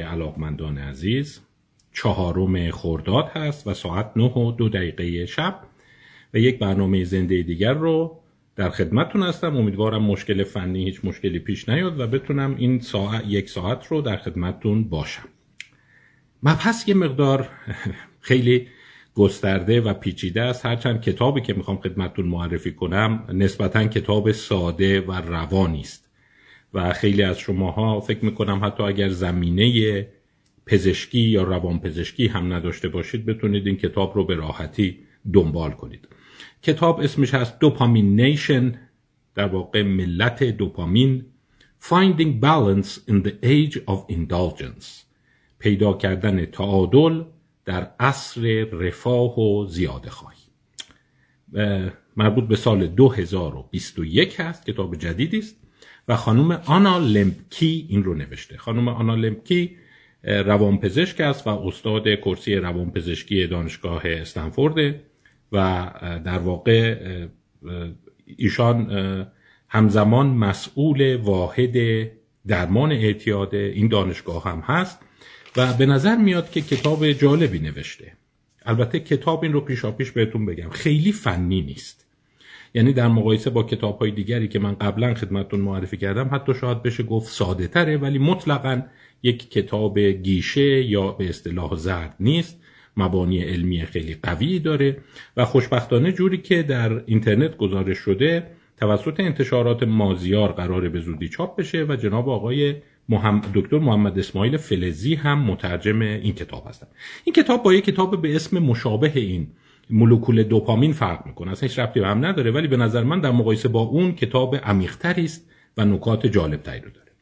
علاقمندان عزیز چهارم خرداد هست و ساعت نه و دو دقیقه شب و یک برنامه زنده دیگر رو در خدمتتون هستم. امیدوارم مشکل فنی هیچ مشکلی پیش نیاد و بتونم این ساعت یک ساعت رو در خدمتتون باشم. مبحث یه مقدار خیلی گسترده و پیچیده است. هرچند کتابی که می‌خوام خدمتتون معرفی کنم نسبتا کتاب ساده و روانی است. و خیلی از شماها فکر می‌کنم حتی اگر زمینه پزشکی یا روان پزشکی هم نداشته باشید بتونید این کتاب رو به راحتی دنبال کنید. کتاب اسمش هست دوپامین نیشن در واقع ملت دوپامین Finding Balance in the Age of Indulgence پیدا کردن تعادل در عصر رفاه و زیاده خواهی. مربوط به سال 2021 هست کتاب جدیدی است. و خانم آنا لمپکی این رو نوشته. خانم آنا لمپکی روانپزشک است و استاد کرسی روانپزشکی دانشگاه استنفورد و در واقع ایشان همزمان مسئول واحد درمان اعتیاد این دانشگاه هم هست و به نظر میاد که کتاب جالبی نوشته. البته کتاب این رو پیشا پیش بهتون بگم. خیلی فنی نیست. یعنی در مقایسه با کتاب های دیگری که من قبلا خدمتتون معرفی کردم حتی شاید بشه گفت ساده تره ولی مطلقا یک کتاب گیشه یا به اصطلاح زرد نیست مبانی علمی خیلی قوی داره و خوشبختانه جوری که در اینترنت گزارش شده توسط انتشارات مازیار قراره به زودی چاپ بشه و جناب آقای دکتر محمد اسماعیل فلزی هم مترجم این کتاب هستن. این کتاب با یک کتاب به اسم مشابه این مولکول دوپامین فرق می‌کنه. اصلا هیچ ربطی به هم نداره ولی به نظر من در مقایسه با اون کتاب عمیقتری است و نکات جالبتری رو داره.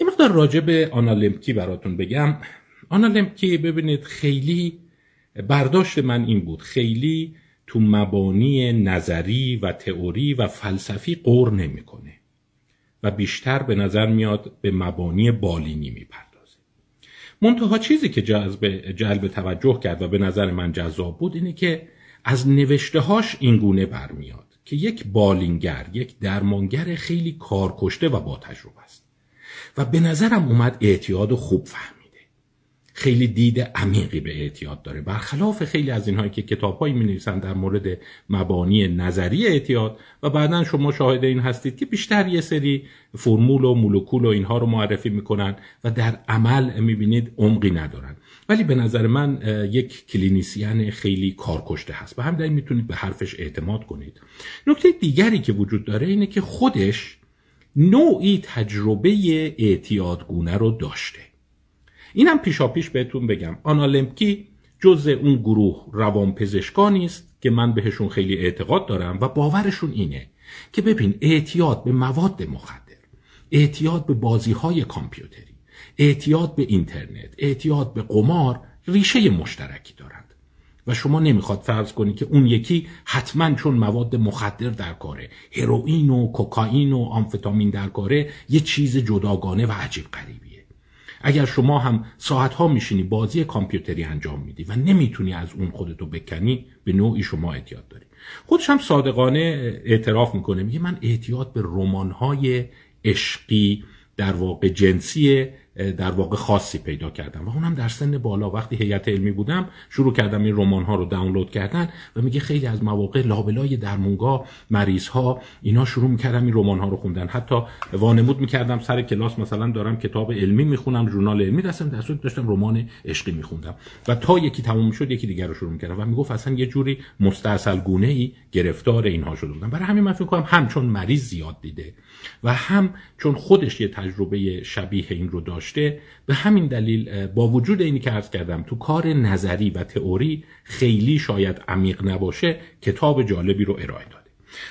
یه مقدار راجع به آنالمکی براتون بگم. آنالمکی ببینید خیلی برداشت من این بود. خیلی تو مبانی نظری و تئوری و فلسفی قور نمی‌کنه و بیشتر به نظر میاد به مبانی بالینی میپرد منتها چیزی که جذب جلب توجه کرد و به نظر من جذاب بود اینه که از نوشتهاش این گونه برمیاد که یک بالینگر یک درمانگر خیلی کارکشته و با تجربه است. و به نظرم اومد اعتیاد خوب فهم خیلی دید عمیقی به اعتیاد داره. برخلاف خیلی از اینهایی که کتابهایی می نویسن در مورد مبانی نظری اعتیاد و بعدا شما شاهد این هستید که بیشتر یه سری فرمول و مولکول و اینها رو معرفی می‌کنن و در عمل می‌بینید عمقی ندارن. ولی به نظر من یک کلینیسیان خیلی کارکشته هست. و هم در می‌تونید به حرفش اعتماد کنید. نکته دیگری که وجود داره اینه که خودش نوعی تجربه اعتیادگونه رو داشته. اینم پیشا پیش بهتون بگم. آنالمکی جز اون گروه روانپزشکانی است که من بهشون خیلی اعتقاد دارم و باورشون اینه که ببین اعتیاد به مواد مخدر اعتیاد به بازی های کامپیوتری اعتیاد به اینترنت اعتیاد به قمار ریشه مشترکی دارند. و شما نمی‌خواد فرض کنی که اون یکی حتما چون مواد مخدر در کاره هروئین و کوکائین و آمفتامین در کاره یه چیز جداگانه و عجیب غریب اگر شما هم ساعت ها میشینی بازی کامپیوتری انجام میدی و نمی‌تونی از اون خودتو بکنی به نوعی شما اعتیاد داری. خودش هم صادقانه اعتراف می‌کنه میگه من اعتیاد به رمان های عشقی در واقع جنسی در واقع خاصی پیدا کردم. و اونم در سن بالا وقتی هیئت علمی بودم شروع کردم این رمان ها رو دانلود کردن و میگه خیلی از مواقع لابلای درمونگاه مریض ها اینا شروع می‌کردم این رمان ها رو خوندن. حتی وانمود می‌کردم سر کلاس مثلا دارم کتاب علمی می‌خونم ژورنال علمی دستم در داشتم رمان عشقی میخوندم. و تا یکی تموم شد یکی دیگر رو شروع می‌کردم و می‌گفت اصلا یه جوری مستاصل گونه ای گرفتار اینها شده بودم برای همین من فکر کنم هم چون مریض زیاد دیده و هم چون خودش یه تجربه شبیه این رو داشته. به همین دلیل با وجود اینی که عرض کردم تو کار نظری و تئوری خیلی شاید عمیق نباشه کتاب جالبی رو ارائه داده.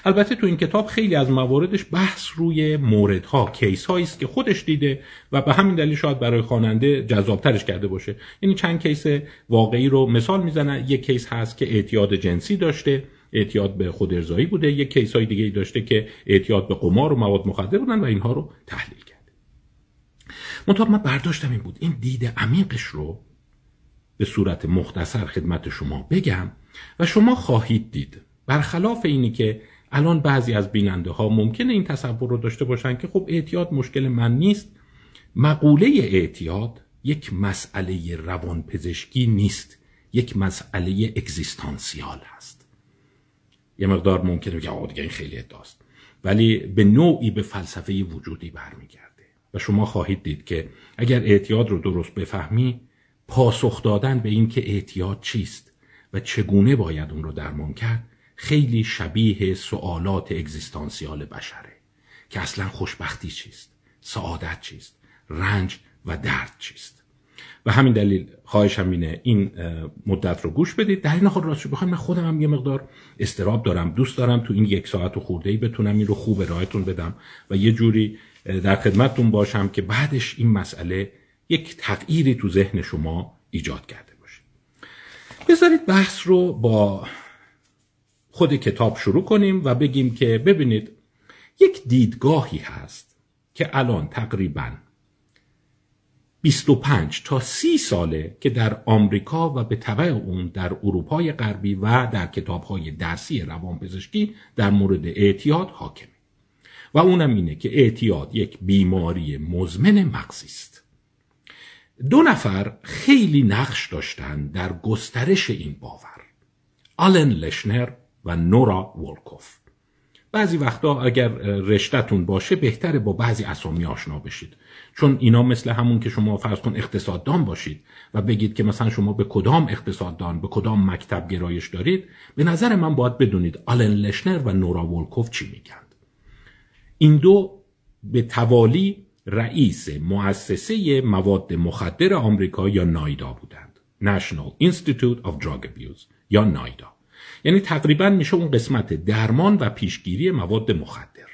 البته تو این کتاب خیلی از مواردش بحث روی موردها کیس هایی است که خودش دیده و به همین دلیل شاید برای خواننده جذابترش کرده باشه. یعنی چند case واقعی رو مثال می‌زنه یک case هست که اعتیاد جنسی داشته اعتیاد به خود ارضایی بوده. یک case های دیگه داشته که اعتیاد به قمار و مواد مخدر بودن و اینها رو تحلیل کرده منتها من برداشتم این بود. این دید عمیقش رو به صورت مختصر خدمت شما بگم و شما خواهید دید. برخلاف اینی که الان بعضی از بیننده ها ممکنه این تصور رو داشته باشن که خب اعتیاد مشکل من نیست. مقوله اعتیاد یک مسئله روانپزشکی نیست. یک مسئله اگزیستانسیال هست. یه مقدار ممکنه بگه آقا دیگه این خیلی اداست ولی به نوعی به فلسفه وجودی برمیگرده. و شما خواهید دید که اگر اعتیاد رو درست بفهمی پاسخ دادن به این که اعتیاد چیست و چگونه باید اون رو درمان کرد خیلی شبیه سوالات اگزیستانسیال بشره که اصلا خوشبختی چیست سعادت چیست رنج و درد چیست. و همین دلیل خواهشم اینه این مدت رو گوش بدید. در این حال راستش بخوام من خودم هم یه مقدار استراب دارم دوست دارم تو این یک ساعت و خورده ای بتونم این رو خوب ارائهتون بدم و یه جوری در خدمتتون باشم که بعدش این مسئله یک تغییری تو ذهن شما ایجاد کرده باشه. بذارید بحث رو با خود کتاب شروع کنیم و بگیم که ببینید یک دیدگاهی هست که الان تقریبا 25 تا 30 ساله که در آمریکا و به طبع اون در اروپای غربی و در کتابهای درسی روانپزشکی در مورد اعتیاد حاکمه. و اونم اینه که اعتیاد یک بیماری مزمن مغزی است. دو نفر خیلی نقش داشتن در گسترش این باور. آلن لشنر و نورا وولکوف. بعضی وقتا اگر رشتهتون باشه بهتره با بعضی اسامی آشنا بشید. چون اینا مثل همون که شما فرض کن اقتصاددان باشید و بگید که مثلا شما به کدام اقتصاددان به کدام مکتب گرایش دارید به نظر من باید بدونید آلن لشنر و نورا وولکوف چی میگند این دو به توالی رئیس مؤسسه مواد مخدر آمریکا یا نایدا بودند. National Institute of Drug Abuse یا نایدا. یعنی تقریبا میشه اون قسمت درمان و پیشگیری مواد مخدر.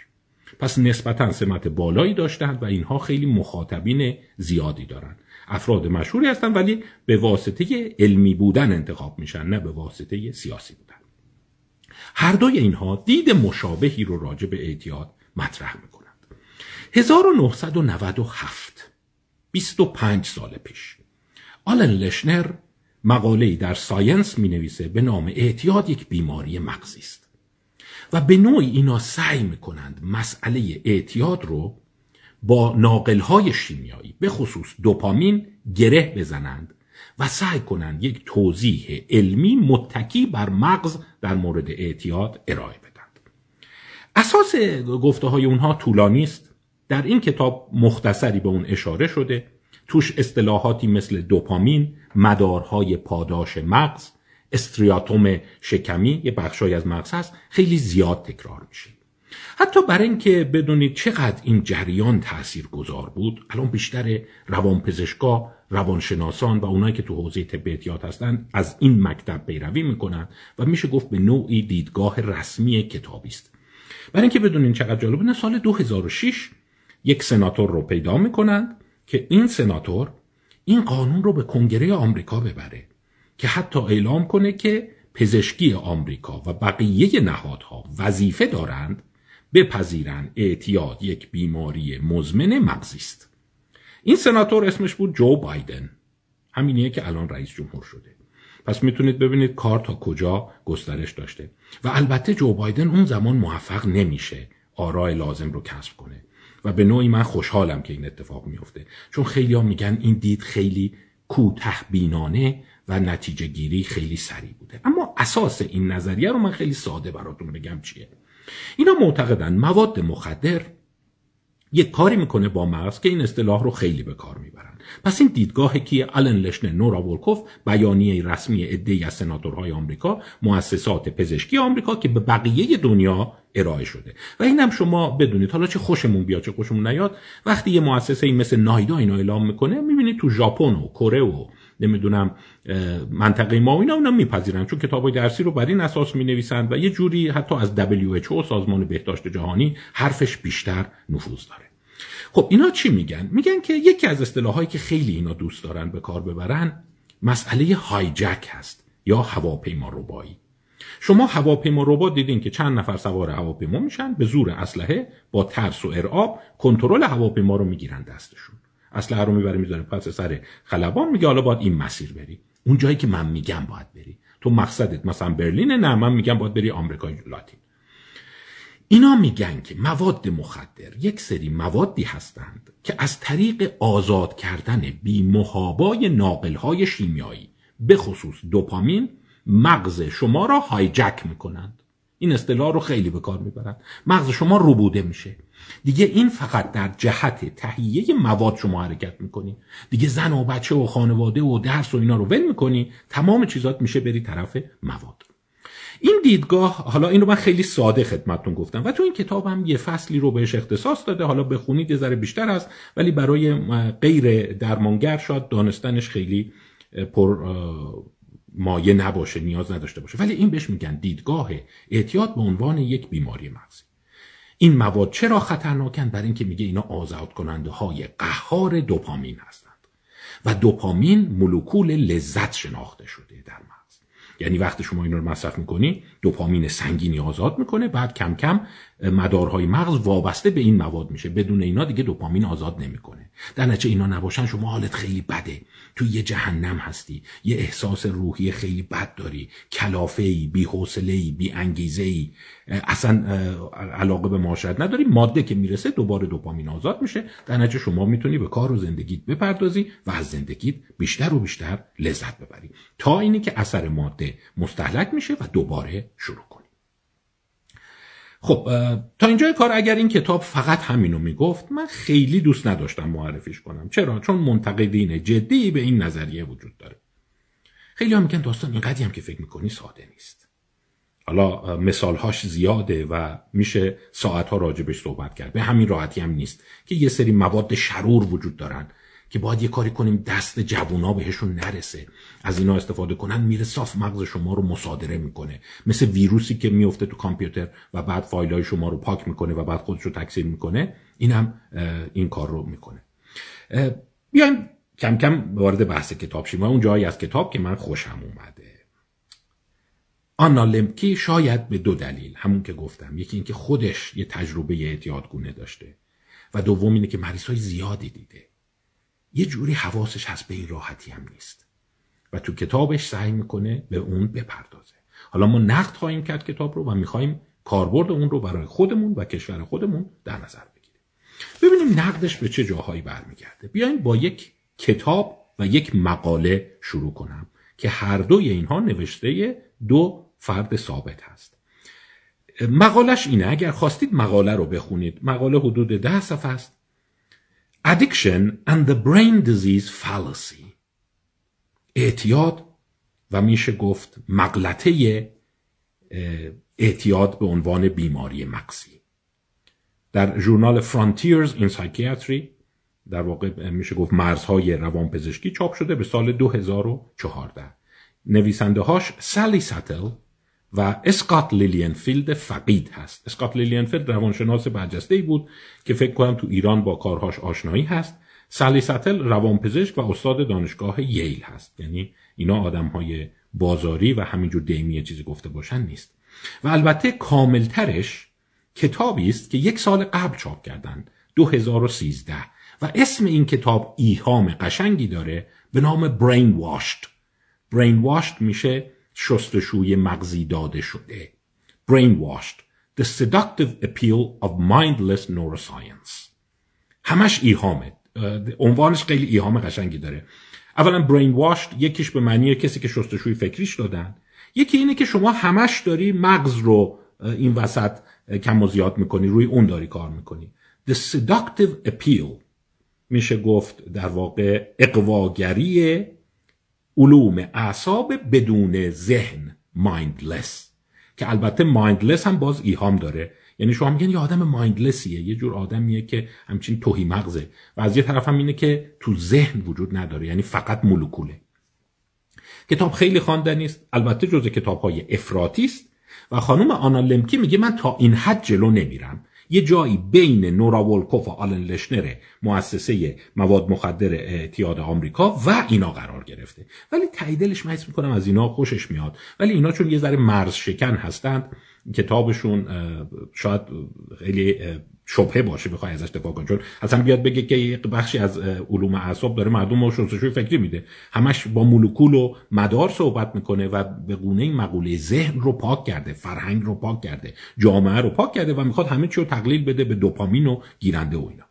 پس نسبتا سمت بالایی داشتند و اینها خیلی مخاطبین زیادی دارند. افراد مشهوری هستند ولی به واسطه علمی بودن انتخاب میشن نه به واسطه سیاسی بودن. هر دوی اینها دید مشابهی رو راجع به اعتیاد مطرح می‌کنند. 1997 25 سال پیش آلن لشنر مقاله‌ای در ساینس می نویسه به نام اعتیاد یک بیماری مغزی است. و به نوعی اینا سعی می‌کنند مسئله اعتیاد رو با ناقلهای شیمیایی به خصوص دوپامین گره بزنند و سعی کنند یک توضیح علمی متکی بر مغز در مورد اعتیاد ارائه بدند اساس گفته های اونها طولانی است. در این کتاب مختصری به اون اشاره شده. توش اصطلاحاتی مثل دوپامین مدارهای پاداش مغز استریاتوم شکمی یه بخشای از مغز هست خیلی زیاد تکرار میشه. حتی برای اینکه بدونید چقدر این جریان تأثیر گذار بود الان بیشتر روانپزشکا روانشناسان و اونایی که تو حوزه طب احتیاط هستن از این مکتب پیروی می‌کنن و میشه گفت به نوعی دیدگاه رسمی کتابی است. برای اینکه بدونین چقدر جالب سال 2006 یک سناتور رو پیدا می‌کنند که این سناتور این قانون رو به کنگره آمریکا ببره که حتی اعلام کنه که پزشکی آمریکا و بقیه نهادها وظیفه دارند بپذیرند اعتیاد یک بیماری مزمن مغزی است. این سناتور اسمش بود جو بایدن. همینیه که الان رئیس جمهور شده. پس می‌تونید ببینید کار تا کجا گسترش داشته. و البته جو بایدن اون زمان موفق نمیشه. آرای لازم رو کسب کنه. و به نوعی من خوشحالم که این اتفاق میفته چون خیلی ها میگن این دید خیلی کوته بینانه و نتیجه گیری خیلی سریع بوده. اما اساس این نظریه رو من خیلی ساده براتون بگم چیه. اینا معتقدن مواد مخدر یک کاری می‌کنه با مغز که این اصطلاح رو خیلی به کار می‌برن. پس این دیدگاه که آلن لشن نورا ولکوف بیانیه رسمی عدهای از سناتورهای آمریکا مؤسسات پزشکی آمریکا که به بقیه دنیا ارائه شده. و اینم شما بدونید حالا چه خوشمون بیاد چه خوشمون نیاد وقتی یه مؤسسه مثل نایدا اینو اعلام می‌کنه می‌بینید تو ژاپن و کره و نمی‌دونم منطقه ما و اینا اونا میپذیرن. چون کتابای درسی رو بر این اساس می نویسند و یه جوری حتی از WHO سازمان بهداشت جهانی حرفش بیشتر نفوذ داره. خب اینا چی میگن؟ میگن که یکی از اصطلاحایی که خیلی اینا دوست دارن به کار ببرن مسئله هایجک هست یا هواپیما ربایی. شما هواپیما ربات دیدین که چند نفر سوار هواپیما میشن به زور اسلحه با ترس و ارعاب کنترل هواپیما رو می‌گیرن دستشون. اسلحه رو می‌بره می‌ذاره پس سر خلبان میگه حالا باید این مسیر بری. اون جایی که من میگم باید بری. تو مقصدت مثلا برلین نه من میگم باید بری آمریکای لاتین. اینا میگن که مواد مخدر یک سری موادی هستند که از طریق آزاد کردن بی محابای ناقل شیمیایی به خصوص دوپامین مغز شما را هایجک می‌کنند. این اصطلاح رو خیلی به کار می‌برند مغز شما روبوده میشه. دیگه این فقط در جهت تهیه مواد شما حرکت می‌کنی. دیگه زن و بچه و خانواده و درس و اینا رو ول می‌کنی. تمام چیزات میشه بری طرف مواد. این دیدگاه حالا این رو من خیلی ساده خدمتتون گفتم. و تو این کتاب هم یه فصلی رو بهش اختصاص داده. حالا بخونید یه ذره بیشتر هست. ولی برای غیر درمانگر شاد دانستنش خیلی پر مایه نباشه نیاز نداشته باشه. ولی این بهش میگن دیدگاه اعتیاد به عنوان یک بیماری مغزی. این مواد چرا خطرناکن؟ برای اینکه میگه اینا آزاد کننده های قهار دوپامین هستند. و دوپامین مولکول لذت شناخته شده در مغز. یعنی وقتی شما اینا رو مصرف می‌کنی دوپامین سنگینی آزاد می‌کنه بعد کم کم مدارهای مغز وابسته به این مواد میشه. بدون اینا دیگه دوپامین آزاد نمی‌کنه. در نتیجه اینا نباشن شما حالت خیلی بده. تو یه جهنم هستی. یه احساس روحی خیلی بد داری. کلافه ای بی حوصله ای بی انگیزه ای اصلا علاقه به معاشرت نداری. ماده که می‌رسه دوباره دوپامین آزاد میشه. در نتیجه شما می‌تونی به کار و زندگیت بپردازی و از زندگیت بیشتر و بیشتر لذت ببری. تا اینی که اثر ماده مستحلک میشه و دوباره شروع. خب تا اینجای کار اگر این کتاب فقط همینو می‌گفت من خیلی دوست نداشتم معرفیش کنم. چرا؟ چون منتقدین جدی به این نظریه وجود داره. خیلی هم میگن داستان اینقدی هم که فکر می‌کنی ساده نیست. حالا مثالهاش زیاده و میشه ساعتها راجبش صحبت کرد. به همین راحتی هم نیست که یه سری مواد شرور وجود دارن. که باید یه کاری کنیم دست جوونا بهشون نرسه. از اینا استفاده کنن میره صاف مغز شما رو مصادره می‌کنه. مثل ویروسی که میفته تو کامپیوتر و بعد فایل های شما رو پاک می‌کنه و بعد خودش رو تکثیر می‌کنه این هم این کار رو می‌کنه. بیایم کم کم وارد بحث کتاب شیم. اون جایی از کتاب که من خوشم اومده. آنا لمکی شاید به دو دلیل همون که گفتم. یکی اینکه خودش یه تجربه اعتیادگونه داشته و دوم اینه که مریض زیادی دیده. یه جوری حواسش هست به این راحتی هم نیست. و تو کتابش سعی می‌کنه به اون بپردازه. حالا ما نقد خواهیم کرد کتاب رو و می‌خواهیم کاربرد اون رو برای خودمون و کشور خودمون در نظر بگیریم. ببینیم نقدش به چه جاهایی برمیگرده. بیایم با یک کتاب و یک مقاله شروع کنم که هر دوی اینها نوشته دو فرد ثابت هست. مقالش اینه اگر خواستید مقاله رو بخونید مقاله حدود ده صفحه است. Addiction and the Brain Disease Fallacy. اعتیاد و میشه گفت مغلطه اعتیاد به عنوان بیماری مغزی. در ژورنال Frontiers in Psychiatry در واقع میشه گفت مرزهای روانپزشکی چاپ شده به سال 2014 نویسنده هاش سالی ساتل و اسکات لیلینفیلد فقید هست. اسکات لیلینفیلد روانشناس برجسته ای بود که فکر کنم تو ایران با کارهاش آشنایی هست. سالی ستل روانپزشک و استاد دانشگاه ییل هست. یعنی اینا آدم های بازاری و همینجور دیمی چیزی گفته باشن نیست. و البته کاملترش کتابی است که یک سال قبل چاپ کردند 2013 و اسم این کتاب ایهام قشنگی داره به نام برین واشت برین واشت میشه شستشوی مغزی داده شده. Brainwashed. The seductive appeal of mindless neuroscience. همش ایهامه. عنوانش خیلی ایهام قشنگی داره. اولا brainwashed یکیش به معنی کسی که شستشوی فکریش دادن. یکی اینه که شما همش داری مغز رو این وسط کم و زیاد می‌کنی روی اون داری کار می‌کنی. The seductive appeal میشه گفت در واقع اقواگری علوم اعصاب بدون ذهن مایندلس که البته مایندلس هم باز ایهام داره. یعنی شما میگن یه آدم مایندلسیه یه جور آدمیه که همچین توهی مغزه. و از یه طرف هم اینه که تو ذهن وجود نداره یعنی فقط مولکوله. کتاب خیلی خواندنی است البته جزء کتاب های افراطی است. و خانم آنا لمکی میگه من تا این حد جلو نمیرم. یه جایی بین نورا و آلن لشنر مؤسسه مواد مخدر اعتیاد آمریکا و اینا قرار گرفته. ولی تاییدلش من می‌کنم از اینا خوشش میاد. ولی اینا چون یه ذره مرز شکن هستند کتابشون شاید خیلی شبهه باشه بخوای ازش دفاع کنی. چون اصلا بیاد بگه که یه بخشی از علوم اعصاب داره مردم رو شستشوی فکری میده. همش با مولکول و مدار صحبت می‌کنه و به گونه مقوله ذهن رو پاک کرده فرهنگ رو پاک کرده جامعه رو پاک کرده و می‌خواد همه چی رو تقلیل بده به دوپامین و گیرنده و اینا.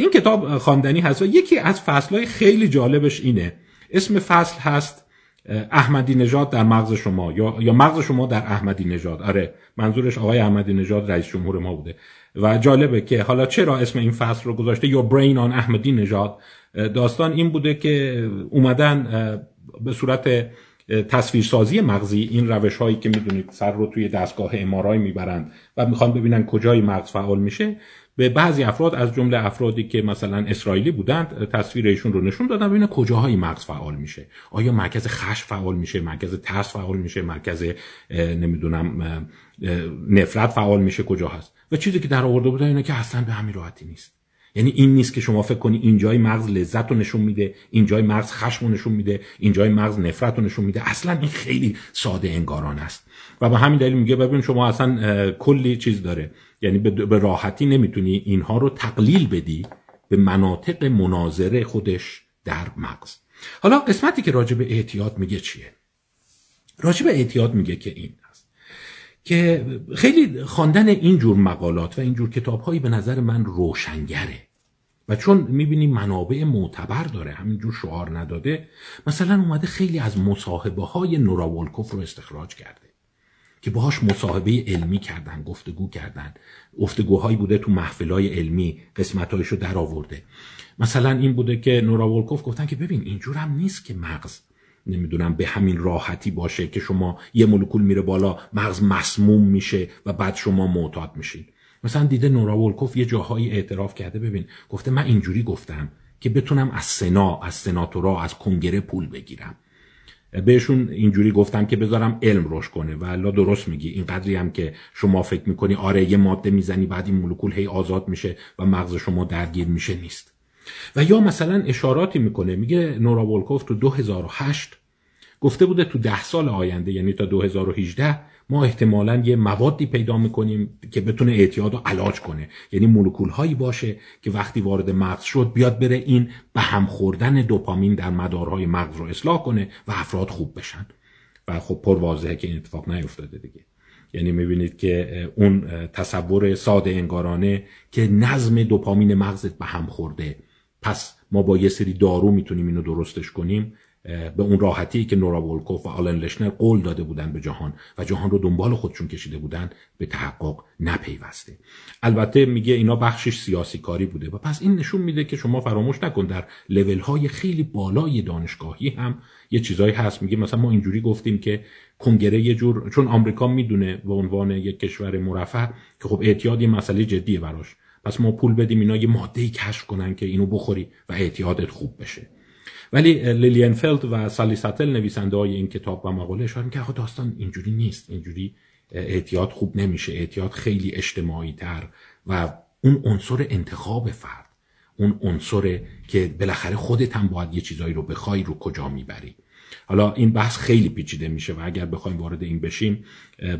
این کتاب خواندنی هست و یکی از فصلهای خیلی جالبش اینه. اسم فصل هست احمدی نژاد در مغز شما یا یا مغز شما در احمدی نژاد. آره منظورش آقای احمدی نژاد رئیس جمهور ما بوده. و جالبه که حالا چرا اسم این فصل رو گذاشته؟ یا برین آن احمدی نژاد. داستان این بوده که اومدن به صورت تصویرسازی مغزی این روش هایی که می‌دونید سر رو توی دستگاه امارای می‌برند و می‌خوان ببینن کجای مغز فعال میشه. به بعضی افراد از جمله افرادی که مثلا اسرائیلی بودند تصویر ایشون رو نشون دادن ببینن کجاهای مغز فعال میشه. آیا مرکز خش فعال میشه مرکز ترس فعال میشه مرکز نمی‌دونم نفرت فعال میشه کجا هست؟ و چیزی که در آورده بودن اینه که اصلا به همین راحتی نیست. یعنی این نیست که شما فکر کنی اینجای مغز لذت رو نشون میده اینجای مغز خشم رو نشون میده اینجای مغز نفرت رو نشون میده. اصلا این خیلی ساده انگاران است. و به همین دلیل میگه ببین شما اصلا کلی چیز داره. یعنی به راحتی نمی‌تونی اینها رو تقلیل بدی به مناطق مناظره خودش در مغز. حالا قسمتی که راجع به اعتیاد میگه چیه؟ راجع به اعتیاد میگه که این هست که خیلی خواندن این جور مقالات و این جور کتابهایی به نظر من روشنگره و چون می‌بینی منابع معتبر داره همینجور شعار نداده مثلا اومده خیلی از مصاحبه های نورا رو استخراج کرده. که باهاش مصاحبه علمی کردن گفتگو کردن. گفتگوهایی بوده تو محفلای علمی قسمتایشو در آورده. مثلا این بوده که نورا ولکوف گفتن که ببین اینجور هم نیست که مغز نمی‌دونم به همین راحتی باشه که شما یه مولکول میره بالا مغز مسموم میشه و بعد شما معتاد میشین مثلا دیده نورا ولکوف یه جاهایی اعتراف کرده. ببین گفته من اینجوری گفتم که بتونم از سنا از سناتورا از کنگره پول بگیرم. بهشون اینجوری گفتم که بذارم علم روش کنه. و الله درست میگی. این قدری هم که شما فکر می‌کنی آره یه ماده می‌زنی بعد این مولکول هی آزاد میشه و مغز شما درگیر میشه نیست. و یا مثلا اشاراتی می‌کنه. میگه نورا ولکوف تو 2008 گفته بوده تو ده سال آینده یعنی تا 2018 ما احتمالا یه موادی پیدا می‌کنیم که بتونه اعتیاد رو علاج کنه. یعنی مولکول هایی باشه که وقتی وارد مغز شد بیاد بره این به هم خوردن دوپامین در مدارهای مغز رو اصلاح کنه و افراد خوب بشن. و خب پر واضحه که این اتفاق نیفتاده دیگه. یعنی می‌بینید که اون تصور ساده انگارانه که نظم دوپامین مغزت به هم خورده. پس ما با یه سری دارو می‌تونیم اینو درستش کنیم. به اون راحتی که نورا ولکوف و آلن لشنر قول داده بودن به جهان و جهان رو دنبال خودشون کشیده بودن به تحقق نپیوسته. البته میگه اینا بخشش سیاسی کاری بوده و پس این نشون میده که شما فراموش نکن در لول های خیلی بالای دانشگاهی هم یه چیزایی هست. میگه مثلا ما اینجوری گفتیم که کنگره یه جور چون آمریکا می‌دونه به عنوان یک کشور مرفه که خب اعتیاد یه مسئله جدیه براش. پس ما پول بدیم اینا یه ماده کشف کنن که اینو بخوری و اعتیادت خوب بشه. ولی لیلینفلد و سالی ساتل نویسنده های این کتاب و مقاله اشاره که داستان اینجوری نیست اینجوری اعتیاد خوب نمیشه اعتیاد خیلی اجتماعی تر و اون عنصر انتخاب فرد اون عنصر که بالاخره خودت هم باید یه چیزایی رو بخوای رو کجا می‌بری. حالا این بحث خیلی پیچیده میشه و اگر بخوایم وارد این بشیم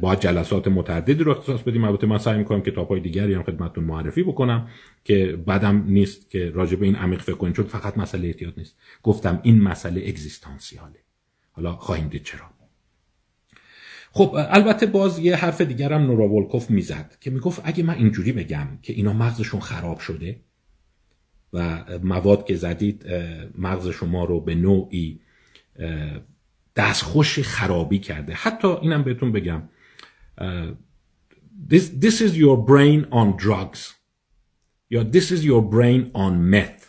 باید جلسات متعددی رو اختصاص بدیم. البته من سعی می‌کنم کتاب های دیگری هم خدمتتون معرفی بکنم که بعدم نیست که راجع به این عمیق فکر کنیم چون فقط مسئله احتیاط نیست. گفتم این مسئله اگزیستانسیاله. حالا خواهیم دید چرا. خب البته باز یه حرف دیگرم نورا ولکوف می‌زد که می‌گفت اگه من اینجوری بگم که اینا مغزشون خراب شده و مواد که زدید مغز شما رو به نوعی دستخوش خرابی کرده. حتی اینم بهتون بگم this, this is your brain on drugs. یا this is your brain on meth.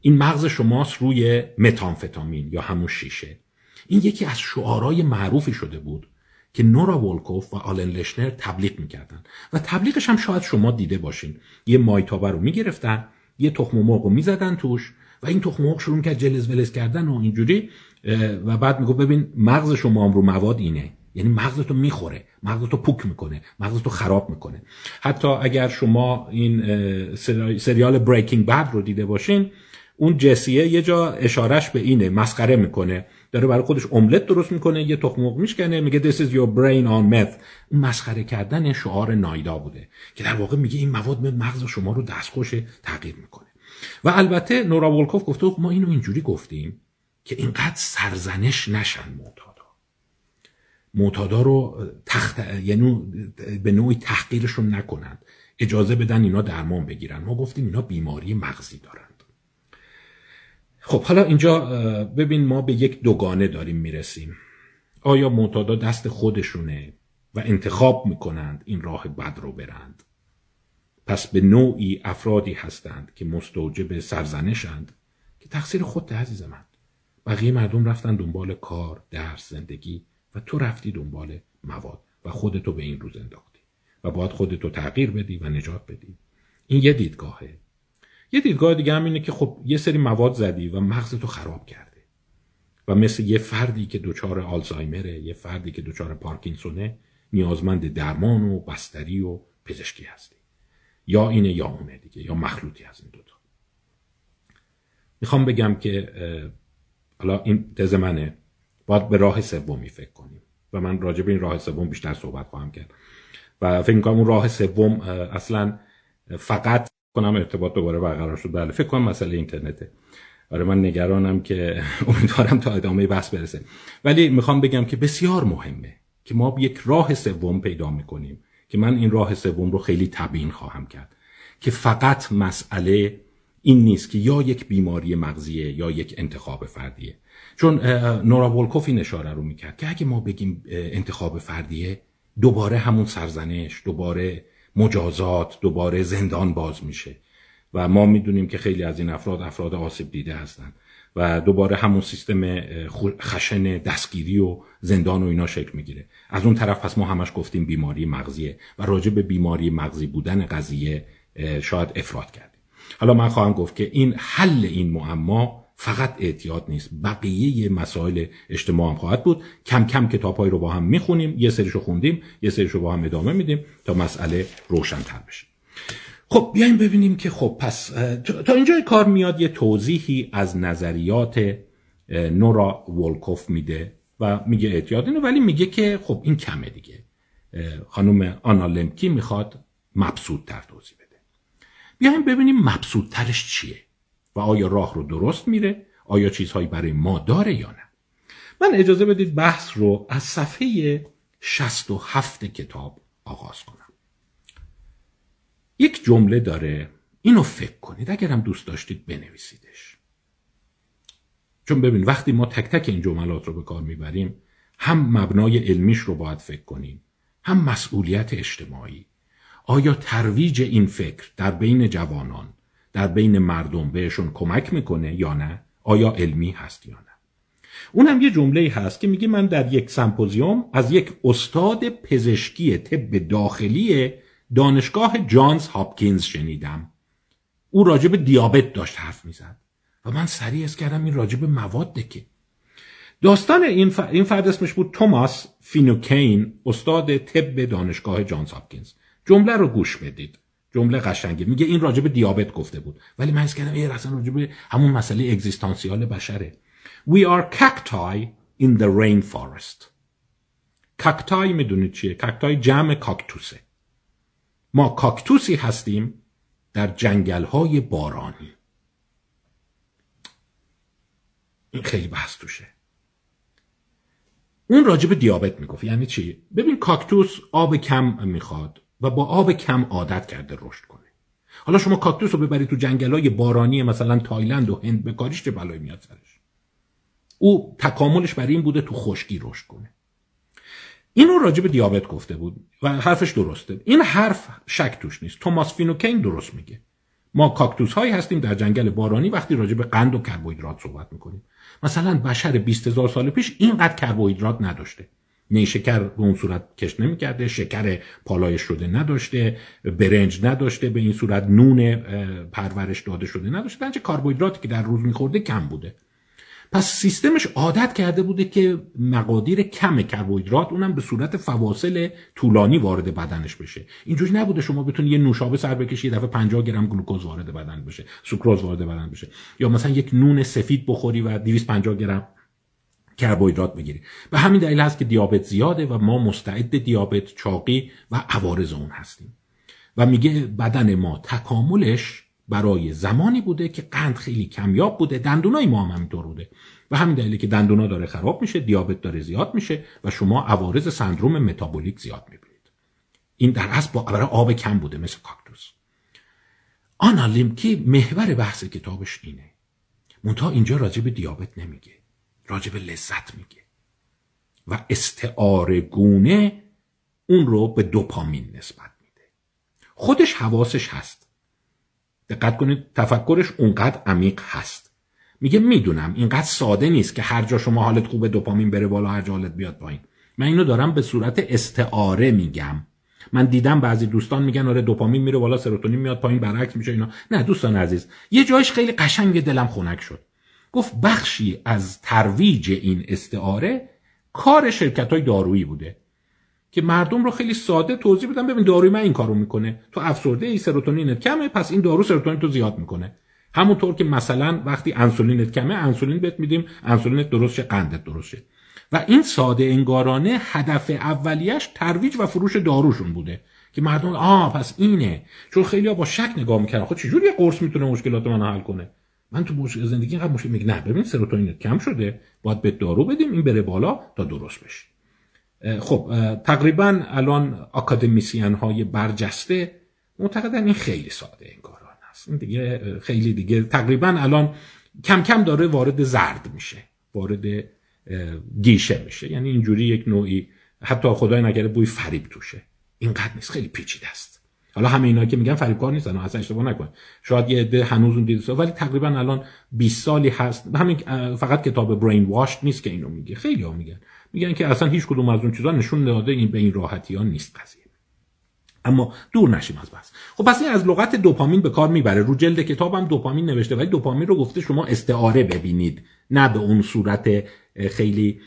این مغز شماست روی متانفتامین یا همون شیشه. این یکی از شعارهای معروفی شده بود که نورا ولکوف و آلن لشنر تبلیغ می‌کردن. و تبلیغش هم شاید شما دیده باشین. یه مایتابه رو می‌گرفتن یه تخم مرغ رو می‌زدن توش و این تخم مرغ شروع کرد جلز ولز کردن و اینجوری. و بعد میگو ببین مغز شما رو مواد اینه. یعنی مغزتو می‌خوره مغزتو پوک می‌کنه مغزتو خراب می‌کنه. حتی اگر شما این سریال بریکینگ بد رو دیده باشین اون جسیه یه جا اشارش به اینه مسخره می‌کنه. داره برای خودش املت درست می‌کنه یه تخم مرغ میشکنه میگه this is your brain on meth. اون مسخره کردن شعار نایدا بوده که در واقع میگه این مواد مغز شما رو دستخوش تغییر می‌کنه. و البته نورا ولکوف گفته ما اینو اینجوری گفتیم. که اینقدر سرزنش نشن معتادا. معتادا رو تخت یعنی به نوعی تحقیرشون نکنند. اجازه بدن اینا درمان بگیرن. ما گفتیم اینا بیماری مغزی دارند. خب حالا اینجا ببین ما به یک دوگانه داریم می‌رسیم. آیا معتادا دست خودشونه و انتخاب می‌کنند این راه بد رو برند؟ پس به نوعی افرادی هستند که مستوجب سرزنشند که تقصیر خود عزیز من. بقیه مردم رفتن دنبال کار درس زندگی و تو رفتی دنبال مواد و خودتو به این روز انداختی و باید خودتو تغییر بدی و نجات بدی. این یه دیدگاهه. یه دیدگاه دیگه هم اینه که خب یه سری مواد زدی و مغزتو خراب کرده و مثل یه فردی که دچار آلزایمره یه فردی که دچار پارکینسونه نیازمند درمان و بستری و پزشکی هستی. یا اینه یا اونه دیگه یا مخلوطی از این دوتا. می‌خوام بگم که حالا این تز منه. باید به راه سومی فکر کنیم. و من راجع به این راه سوم بیشتر صحبت خواهم کرد. و فکر کنم اون راه سوم اصلا فقط کنم ارتباط دوباره برقرار شد. بله فکر کنم مسئله اینترنته. آره من نگرانم که امیدوارم تا ادامه بحث برسه. ولی می‌خوام بگم که بسیار مهمه که ما یک راه سوم پیدا می‌کنیم. که من این راه سوم رو خیلی تبیین خواهم کرد. که فقط مسئله این نیست که یا یک بیماری مغزیه یا یک انتخاب فردیه. چون نورا ولکوف این اشاره رو می‌کرد که اگه ما بگیم انتخاب فردیه دوباره همون سرزنش دوباره مجازات دوباره زندان باز میشه. و ما می‌دونیم که خیلی از این افراد افراد آسیب دیده هستند و دوباره همون سیستم خشن دستگیری و زندان و اینا شکل می‌گیره. از اون طرف پس ما همش گفتیم بیماری مغزیه و راجع به بیماری مغزی بودن قضیه شاید افراد کردیم حالا من خواهم گفت که این حل این معما فقط اعتیاد نیست بقیه مسائل اجتماع هم خواهد بود. کم کم کتابهایی رو با هم می‌خونیم یه سریشو خوندیم یه سریشو با هم ادامه میدیم تا مسئله روشنتر بشه. خب بیایم ببینیم که خب پس تا اینجای کار میاد یه توضیحی از نظریات نورا ولکوف میده و میگه اعتیاد اینه ولی میگه که خب این کمه دیگه. خانم آنا لمکی می‌خواد مبسوط توضیح بده. بیایم ببینیم مبسوط چیه و آیا راه رو درست میره آیا چیزهایی برای ما داره یا نه؟ من اجازه بدید بحث رو از صفحه 67 کتاب آغاز کنم. یک جمله داره اینو فکر کنید اگرم دوست داشتید بنویسیدش. چون ببین وقتی ما تک تک این جملات رو به کار می‌بریم هم مبنای علمیش رو باید فکر کنیم هم مسئولیت اجتماعی آیا ترویج این فکر در بین جوانان در بین مردم بهشون کمک می‌کنه یا نه؟ آیا علمی هست یا نه؟ اون هم یه جمله هست که میگه من در یک سمپوزیوم از یک استاد پزشکی طب داخلی دانشگاه جانز هاپکینز شنیدم. او راجب دیابت داشت حرف می‌زد و من سریع از کردم این راجب مواده که. داستان این, ف... این فرد اسمش بود توماس فینوکین استاد طب دانشگاه جانز هاپکینز. جمله رو گوش بدید. جمله قشنگه میگه این راجب دیابت گفته بود. ولی من کردم این اصلا راجب همون مسئله اگزیستانسیال بشره. We are cacti in the rainforest. کاکتای می‌دونید چیه؟ کاکتای جمع کاکتوسه. ما کاکتوسی هستیم در جنگل های بارانی. این خیلی بحث توشه. اون راجب دیابت می‌گفت. یعنی چی؟ ببین کاکتوس آب کم می‌خواد. و با آب کم عادت کرده رشد کنه. حالا شما کاکتوس رو ببرید تو جنگلای بارانی مثلا تایلند و هند به کاریش چه بلایی میاد سرش؟ او تکاملش برای این بوده تو خشکی رشد کنه. اینو راجع به دیابت گفته بود و حرفش درسته. این حرف شک توش نیست. توماس فینوکین درست میگه. ما کاکتوس هایی هستیم در جنگل بارانی وقتی راجع به قند و کربوهیدرات صحبت می‌کنیم. مثلا بشر 20 هزار سال پیش اینقدر کربوهیدرات نداشته. نیشکر به اون صورت کش نمی‌کرده شکر پالایش شده نداشته برنج نداشته به این صورت نون پرورش داده شده نداشته. بنچه کربوهیدراتی که در روز میخورده کم بوده. پس سیستمش عادت کرده بوده که مقادیر کم کربوهیدرات اونم به صورت فواصل طولانی وارد بدنش بشه. اینجوری نبوده شما بتونید یه نوشابه سر بکشید دفعه 50 گرم گلوکوز وارد بدن بشه سوکروز وارد بدن بشه. یا مثلا یک نون سفید بخوری و 250 گرم کربوهیدرات بگیری. و همین دلیل هست که دیابت زیاده و ما مستعد دیابت چاقی و عوارض اون هستیم. و میگه بدن ما تکاملش برای زمانی بوده که قند خیلی کمیاب بوده دندونای ما هم همینطور بوده. و همین دلیلی که دندونا داره خراب میشه دیابت داره زیاد میشه و شما عوارض سندروم متابولیک زیاد می‌بینید. این در اصل با برای آب کم بوده مثل کاکتوس. آنا لیمکی محور بحث کتابش اینه. منتها اینجا راجع به دیابت نمیگه. راجع به لذت میگه. و استعاره گونه اون رو به دوپامین نسبت میده. خودش حواسش هست. دقت کنید تفکرش اونقدر عمیق هست. میگه می‌دونم اینقدر ساده نیست که هر جا شما حالت خوبه دوپامین بره بالا هر جا حالت بیاد پایین. من اینو دارم به صورت استعاره میگم. من دیدم بعضی دوستان میگن آره دوپامین میره بالا سروتونین میاد پایین برعکس میشه اینا. نه دوستان عزیز یه جایش خیلی قشنگ دلم خنک شد. گفت بخشی از ترویج این استعاره کار شرکت های دارویی بوده که مردم رو خیلی ساده توضیح بدن ببین داروی من این کارو می‌کنه. تو افسرده ای سروتونینت کمه پس این دارو سروتونین تو زیاد می‌کنه. همونطور که مثلا وقتی انسولینت کمه انسولین بهت میدیم انسولینت درست شه قندت درست شه و این ساده انگارانه هدف اولیش ترویج و فروش داروشون بوده که مردم آ پس اینه. چون خیلی با شک نگاه می‌کردن. خب چجوری قرص می‌تونه مشکلات من حل کنه؟ من تو زندگی اینقدر مشکل میگه نه ببین سروتونینت کم شده باید به دارو بدیم این بره بالا تا درست بشه. خب تقریبا الان اکادمیسیان های برجسته معتقدن این خیلی ساده انگاران است این دیگه خیلی دیگه تقریبا الان کم کم داره وارد زرد میشه وارد گیشه میشه. یعنی اینجوری یک نوعی حتی خدای نکرده بوی فریب توشه. اینقدر نیست خیلی پیچیده است. حالا همه اینا که میگن فریبکار نیستن اصلا اشتباه نکن. شاید یه عده هنوز اون دیده ولی تقریبا الان 20 سالی هست. همین فقط کتاب برین واش نیست که اینو میگه. خیلی ها میگن. میگن که اصلا هیچ کدوم از اون چیزا نشون داده این به این راحتی ها نیست قضیه. اما دور نشیم از بحث. خب پس این از لغت دوپامین به کار می‌بره. رو جلد کتابم دوپامین نوشته ولی دوپامین رو گفته شما استعاره ببینید. نه به اون صورت خیلی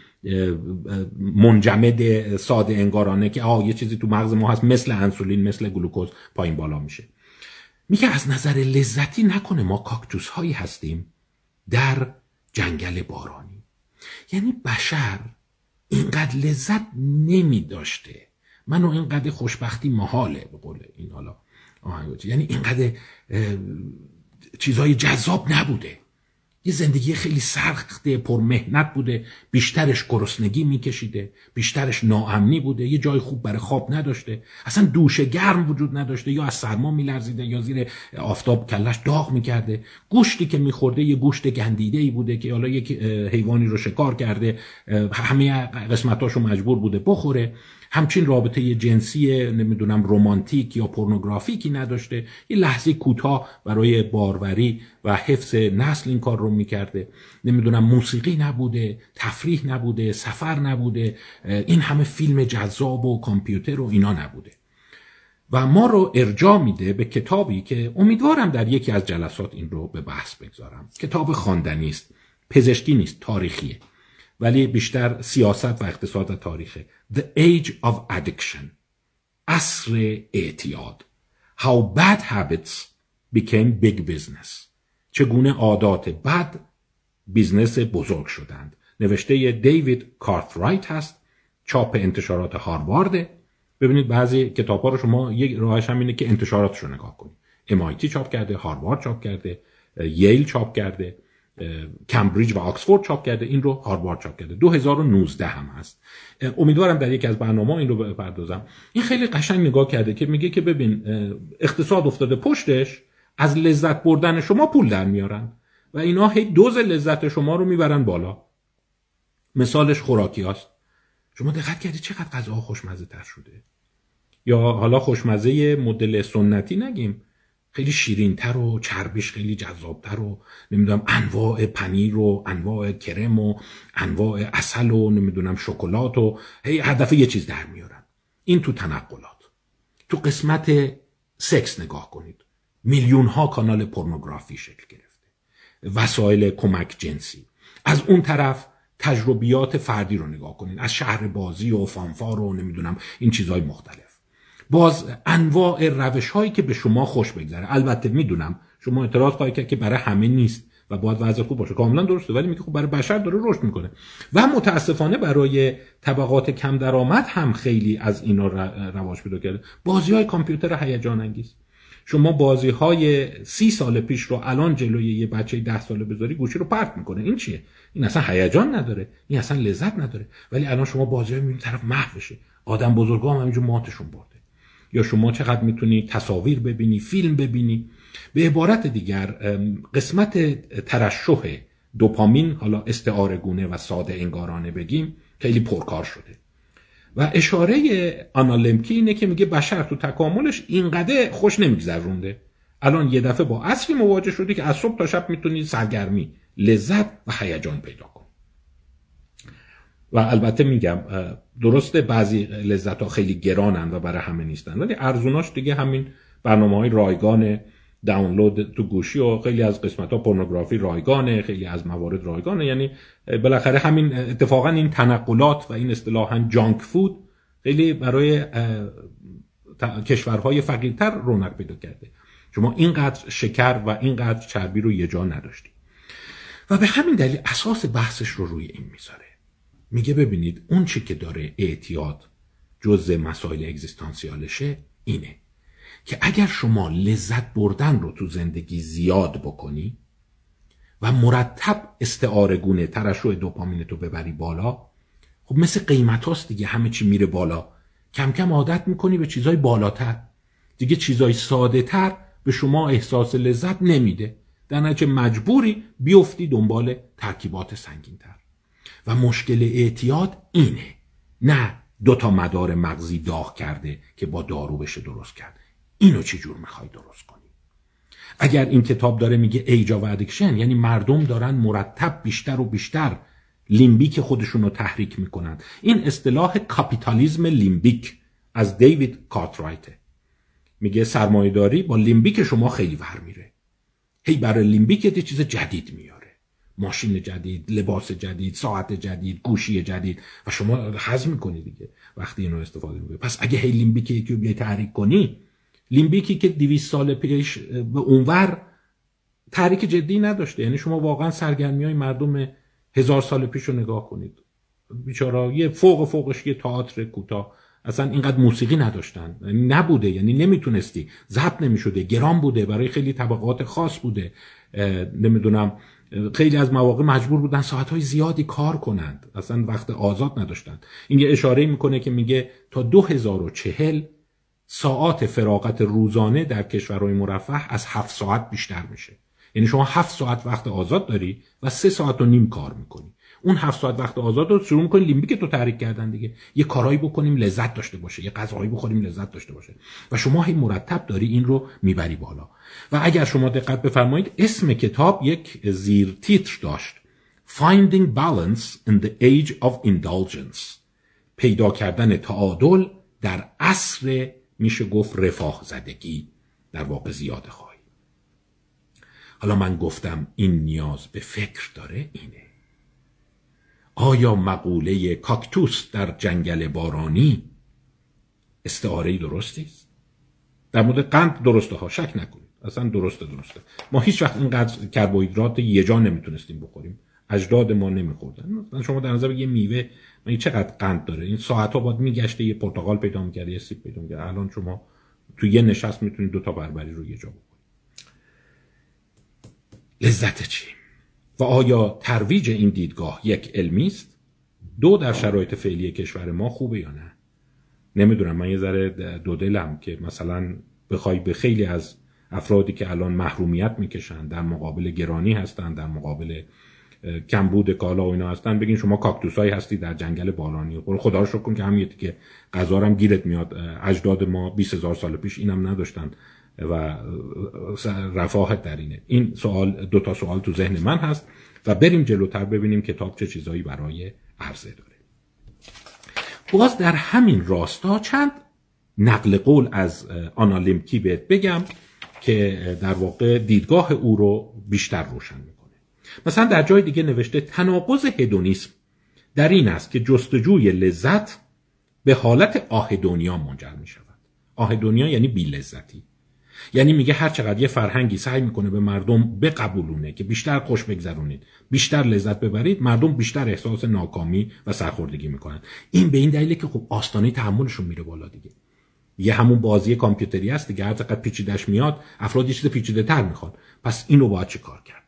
منجمد ساده انگارانه که آه یه چیزی تو مغز ما هست مثل انسولین مثل گلوکوز پایین بالا میشه. میگه از نظر لذتی نکنه ما کاکتوس هایی هستیم در جنگل بارانی. یعنی بشر اینقدر لذت نمی داشته منو اینقدر خوشبختی محاله به قول این حالا یعنی اینقدر چیزهای جذاب نبوده. یه زندگی خیلی سخته پر مهنت بوده بیشترش گرسنگی میکشیده بیشترش ناامنی بوده یه جای خوب برای خواب نداشته اصلا دوش گرم وجود نداشته یا از سرما میلرزیده یا زیر آفتاب کلش داغ می‌کرده. گوشتی که میخورده یه گوشت گندیده ای بوده که حالا یک حیوانی رو شکار کرده همه قسمتاشو مجبور بوده بخوره. همچین رابطه جنسی نمی‌دونم رومانتیک یا پورنوگرافیکی نداشته. یه لحظه کوتاه برای باروری و حفظ نسل این کار رو می‌کرده. نمی‌دونم موسیقی نبوده تفریح نبوده سفر نبوده این همه فیلم جذاب و کامپیوتر و اینا نبوده. و ما رو ارجاع میده به کتابی که امیدوارم در یکی از جلسات این رو به بحث بگذارم. کتاب خواندنی است پزشکی نیست تاریخیه. ولی بیشتر سیاست و اقتصاد و تاریخه The Age of Addiction. عصر اعتیاد. How bad habits became big business. چگونه عادات بد business بزرگ شدند. نوشته دیوید کارترایت هست. چاپ انتشارات هاروارده ببینید بعضی کتاب ها رو شما یک راهش هم اینه که انتشاراتش رو نگاه کنید. MIT چاپ کرده هاروارد چاپ کرده ییل چاپ کرده. کمبریج و آکسفورد چاپ کرده این رو هاروارد چاپ کرده. 2019 هم هست. امیدوارم در یکی از برنامه این رو بپردازم. این خیلی قشنگ نگاه کرده که میگه که ببین اقتصاد افتاده پشتش از لذت بردن شما پول در میارن و اینا هی دوز لذت شما رو می‌برن بالا. مثالش خوراکی هست شما دقت کردی چقدر غذا خوشمزه تر شده؟ یا حالا خوشمزه مدل سنتی نگیم. خیلی شیرینتر و چربیش خیلی جذابتر و نمی‌دونم انواع پنیر و انواع کرم و انواع اصل و نمی‌دونم شکلات و هی هدف یه چیز در میارن. این تو تنقلات. تو قسمت سکس نگاه کنید. میلیون ها کانال پورنوگرافی شکل گرفته. وسایل کمک جنسی. از اون طرف تجربیات فردی رو نگاه کنید. از شهر بازی و فانفار و نمی‌دونم این چیزهای مختلف. باز انواع روش هایی که به شما خوش بگذره. البته می‌دونم شما اعتراض خواهید کرد که برای همه نیست و باید وضع خوب باشه. کاملا درسته ولی میگه خب برای بشر داره رشد می‌کنه. و متاسفانه برای طبقات کم درآمد هم خیلی از اینا رواج پیدا کرده. بازی های کامپیوتر هیجان انگیز. شما بازی های سی سال پیش رو الان جلوی یه بچه ده ساله بذاری گوشی رو پرت می‌کنه. این چیه؟ این اصلا هیجان نداره. این اصلا لذت نداره. ولی الان شما بازی های طرف محو بشه آدم بزرگا هم همینجور ماتشون برده. یا شما چقدر می‌تونی تصاویر ببینی فیلم ببینی. به عبارت دیگر قسمت ترشح دوپامین حالا استعاره گونه و ساده انگارانه بگیم خیلی پرکار شده. و اشاره آنالمکی اینه که میگه بشر تو تکاملش اینقدر خوش نمیگذرونده. الان یه دفعه با اصلی مواجه شده که از صبح تا شب می‌تونی سرگرمی لذت و هیجان پیدا کن. و البته میگم درسته بعضی لذت ها خیلی گرانن و برای همه نیستن ولی ارزوناش دیگه همین برنامه های رایگان دانلود تو گوشی و خیلی از قسمت ها پورنوگرافی رایگانه خیلی از موارد رایگانه. یعنی بالاخره همین اتفاقا این تنقلات و این اصطلاحا جانک فود خیلی برای کشورهای فقیرتر رونق پیدا کرده. شما اینقدر شکر و اینقدر چربی رو یه جا نداشتی و به همین دلیل اساس بحثش رو روی این می‌ذاره. میگه ببینید اون چی که داره اعتیاد جزء مسائل اگزیستانسیالشه اینه که اگر شما لذت بردن رو تو زندگی زیاد بکنی و مرتب استعاره گونه ترشح دوپامین تو ببری بالا خب مثل قیمت هاست دیگه همه چی میره بالا. کم کم عادت می‌کنی به چیزای بالاتر. دیگه چیزای ساده تر به شما احساس لذت نمیده. در نتیجه مجبوری بیفتی دنبال ترکیبات سنگین تر. و مشکل اعتیاد اینه. نه دو تا مدار مغزی داغ کرده که با دارو بشه درست کرد. اینو چه جور می‌خوای درست کنی؟ اگر این کتاب داره میگه Age of Addiction یعنی مردم دارن مرتب بیشتر و بیشتر لیمبیک خودشون رو تحریک می‌کنن. این اصطلاح کاپیتالیزم لیمبیک از دیوید کارترایته میگه سرمایه‌داری با لیمبیک شما خیلی ور میره. هی برای لیمبیک یه چیز جدید میاره ماشین جدید لباس جدید ساعت جدید گوشی جدید. و شما حظم می‌کنی دیگه وقتی اینو استفاده می‌کنی. پس اگه هی لیمبیک یکی رو تحریک کنی لیمبیکی که 200 سال پیش به اونور تحریک جدی نداشته. یعنی شما واقعا سرگرمی های مردم هزار سال پیش رو نگاه کنید. بیچارا یه فوق فوقش یه تئاتر کوتاه. اصلا اینقدر موسیقی نداشتن. نبوده. یعنی نمی‌تونستی. ضبط نمی‌شده. گران بوده. برای خیلی طبقات خاص بوده. نمی‌دونم. خیلی از مواقع مجبور بودن ساعتهای زیادی کار کنند. اصلا وقت آزاد نداشتند. این یه اشاره می‌کنه که میگه تا 2040 ساعات فراغت روزانه در کشورهای مرفه از هفت ساعت بیشتر میشه. یعنی شما هفت ساعت وقت آزاد داری و سه ساعت و نیم کار می‌کنی. اون هفت ساعت وقت آزاد رو شروع می‌کنی لیمبیک تو تحریک کردن دیگه. یه کارایی بکنیم لذت داشته باشه. یه غذایی بخوریم لذت داشته باشه. و شما هی مرتب داری این رو می‌بری بالا. و اگر شما دقت بفرمایید اسم کتاب یک زیر تیتر داشت. Finding Balance in the Age of Indulgence. پیدا کردن تعادل در عصر میشه گفت رفاه زدگی. در واقع زیاده خواهی. حالا من گفتم این نیاز به فکر داره اینه. آیا مقوله کاکتوس در جنگل بارانی استعاره درستی است؟ در مورد قند درسته ها شک نکنید. اصلا درسته درسته. ما هیچ وقت اینقدر کربوهیدرات یه جا نمی‌تونستیم بخوریم. اجداد ما نمیخوردن. شما در نظر یه میوه من چقدر قند داره؟ این ساعت ها باید میگشته یه پرتقال پیدا می‌کرد یه سیب پیدا می‌کرد الان شما تو یه نشست می‌تونید دو تا بربری رو یه جا بخورید. لذت چی؟ و آیا ترویج این دیدگاه یک علمی است؟ دو در شرایط فعلی کشور ما خوبه یا نه؟ نمی‌دونم. من یه ذره دو دلم که مثلا بخوای به خیلی از افرادی که الان محرومیت می‌کشن در مقابل گرانی هستن در مقابل کمبود کالا و اینا هستن بگین شما کاکتوسایی هستی در جنگل بالانی. خدا رو شکر که هم که غذا هم گیرت میاد. اجداد ما 20 هزار سال پیش اینم نداشتن و رفاهت در اینه. این سوال دو تا سوال تو ذهن من هست و بریم جلوتر ببینیم کتاب چه چیزایی برای عرضه داره. باز در همین راستا چند نقل قول از آنالیمکی بهت بگم. که در واقع دیدگاه او رو بیشتر روشن می‌کنه. مثلا در جای دیگه نوشته تناقض هدونیسم در این است که جستجوی لذت به حالت آه دنیا منجر می شود آه دنیا یعنی بی لذتی یعنی میگه هر چقدر یه فرهنگی سعی می‌کنه به مردم بقبولونه که بیشتر خوش بگذرونید بیشتر لذت ببرید مردم بیشتر احساس ناکامی و سرخوردگی می‌کنن. این به این دلیله که خب آستانه تحملشون میره بالا دیگه. یه همون بازی کامپیوتری است دیگه هر چقدر پیچیدش میاد افراد یه چیز پیچیده تر می‌خوان. پس اینو باید چه کار کرد؟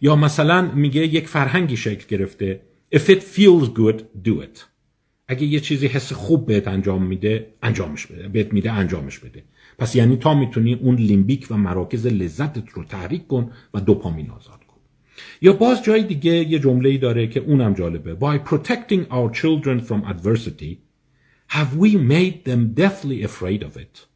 یا مثلا میگه یک فرهنگی شکل گرفته if it feels good do it. اگه یه چیزی حس خوب بهت انجام میده انجامش بده بهت میده انجامش بده. پس یعنی تا می‌تونی اون لیمبیک و مراکز لذتت رو تحریک کن و دوپامین آزاد کن. یا باز جای دیگه یه جمله ای داره که اونم جالبه. By protecting our children from adversity have we made them deathly afraid of it?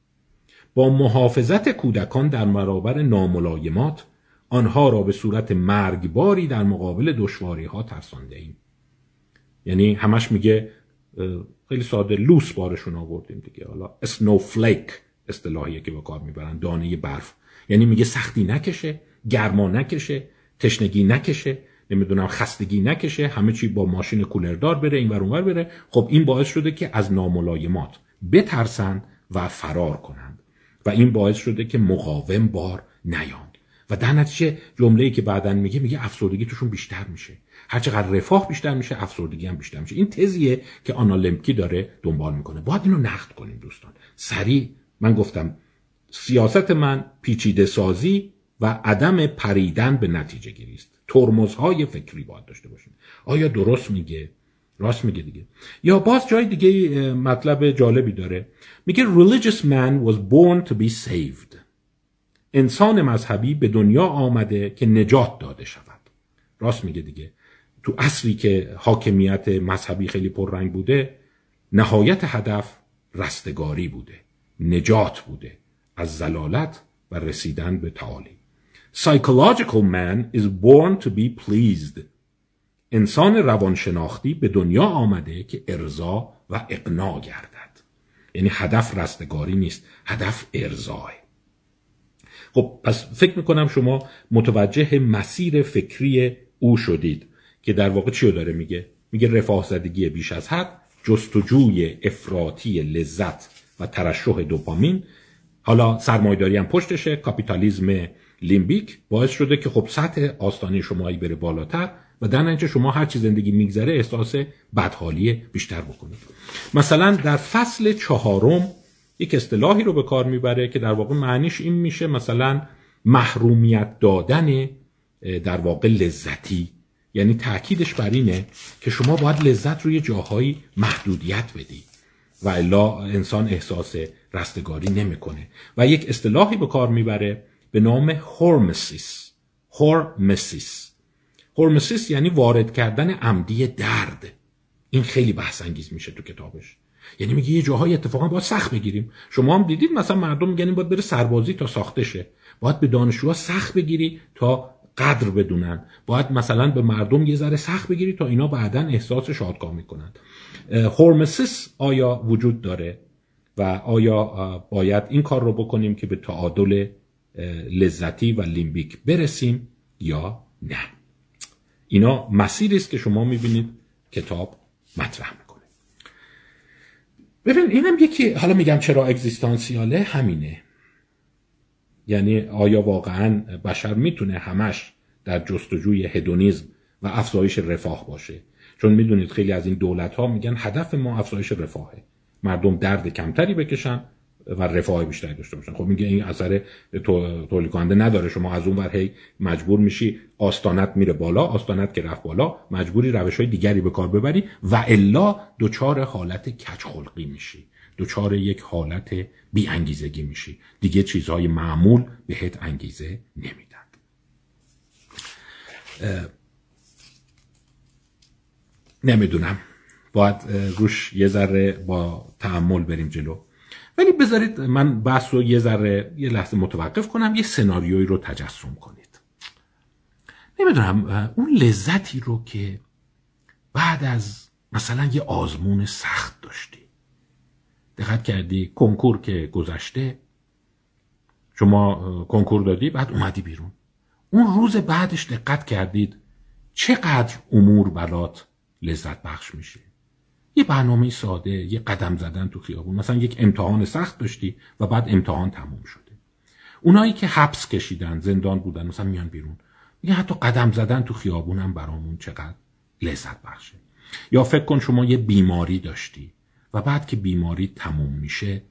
با محافظت کودکان در برابر ناملایمات آنها را به صورت مرگباری در مقابل دشواری ها ترسانده ایم یعنی همش میگه خیلی ساده لوس بارشون آوردیم دیگه. حالا اسنوفلیک اصطلاحیه که به کار می‌برن دانه برف. یعنی میگه سختی نکشه گرما نکشه تشنگی نکشه. نمی‌دونم خستگی نکشه همه چی با ماشین کولردار بره این اونور بره. خب این باعث شده که از ناملایمات بترسن و فرار کنند. و این باعث شده که مقاوم بار نیان و در نتیجه جمله‌ای که بعدا میگه میگه افسردگی توشون بیشتر میشه. هرچقدر رفاه بیشتر میشه افسردگی هم بیشتر میشه. این تزیه که آنالمکی داره دنبال می‌کنه. باید اینو نقد کنیم دوستان. سریع من گفتم سیاست من پیچیده سازی و عدم پریدن به نتیجه گیری است. ترمزهای فکری باید داشته باشیم. آیا درست میگه؟ راست میگه دیگه. یا باز جای دیگه مطلب جالبی داره. میگه religious man was born to be saved. انسان مذهبی به دنیا آمده که نجات داده شود. راست میگه دیگه. تو اصلی که حاکمیت مذهبی خیلی پررنگ بوده نهایت هدف رستگاری بوده. نجات بوده. از زلالت و رسیدن به تعالی Psychological man is born to be pleased. انسان روانشناختی به دنیا آمده که ارضا و اقنا گردد. یعنی هدف رستگاری نیست هدف ارضاه خب پس فکر می‌کنم شما متوجه مسیر فکری او شدید که در واقع چی داره میگه؟ میگه رفاه زدگی بیش از حد جستجوی افراطی لذت و ترشح دوپامین. حالا سرمایه‌داری هم پشتشه کاپیتالیزم لیمبیک باعث شده که خب سطح آستانه شما هی بره بالاتر و در نتیجه شما هر چی زندگی میگذره احساس بدحالی بیشتر بکنید. مثلا در فصل چهارم یک اصطلاحی رو به کار می‌بره که در واقع معنیش این میشه مثلا محرومیت دادن در واقع لذتی. یعنی تاکیدش بر اینه که شما باید لذت روی جاهایی محدودیت بدی و الا انسان احساس رستگاری نمی‌کنه. و یک اصطلاحی به کار می‌بره به نام هورمسیس. هورمسیس. هورمسیس یعنی وارد کردن عمدی درد. این خیلی بحث انگیز میشه تو کتابش. یعنی میگه یه جاهای اتفاقا باید سخت بگیریم. شما هم دیدید مثلا مردم میگن باید بره سربازی تا ساخته شه باید به دانشجوها سخت بگیری تا قدر بدونن. باید مثلا به مردم یه ذره سخت بگیری تا اینا بعدا احساس شادکامی کنند. هورمسیس آیا وجود داره؟ و آیا باید این کار رو بکنیم که به تعادل لذتی و لیمبیک برسیم یا نه. اینا مسیری است که شما می‌بینید کتاب مطرح می‌کنه. ببین اینم یکی حالا میگم چرا اگزیستانسیاله؟ همینه. یعنی آیا واقعا بشر می‌تونه همش در جستجوی هدونیزم و افزایش رفاه باشه؟ چون می‌دونید خیلی از این دولت ها میگن هدف ما افزایش رفاهه. مردم درد کمتری بکشن و رفاه بیشتری داشته باشن. خب میگه این اثر تولید کننده نداره. شما از اون ور هی مجبور میشی آستانت میره بالا آستانت که رفت بالا مجبوری روش های دیگری به کار ببری و الا دچار حالت کج خلقی میشی. دچار یک حالت بی انگیزگی میشی. دیگه چیزهای معمول بهت انگیزه نمیدن. نمی‌دونم. باید روش یه ذره با تعمل بریم جلو. ولی بذارید من بحث رو یه ذره یه لحظه متوقف کنم یه سناریویی رو تجسم کنید. نمی‌دونم اون لذتی رو که بعد از مثلا یه آزمون سخت داشتی. دقت کردی کنکور که گذشته شما کنکور دادی بعد اومدی بیرون. اون روز بعدش دقت کردید چقدر امور برات لذت بخش میشه. یه برنامه ساده یه قدم زدن تو خیابون. مثلا یک امتحان سخت داشتی و بعد امتحان تموم شده. اونایی که حبس کشیدن زندان بودن مثلا میان بیرون. میگه حتی قدم زدن تو خیابونم برامون چقدر لذت بخشه. یا فکر کن شما یه بیماری داشتی و بعد که بیماری تموم میشه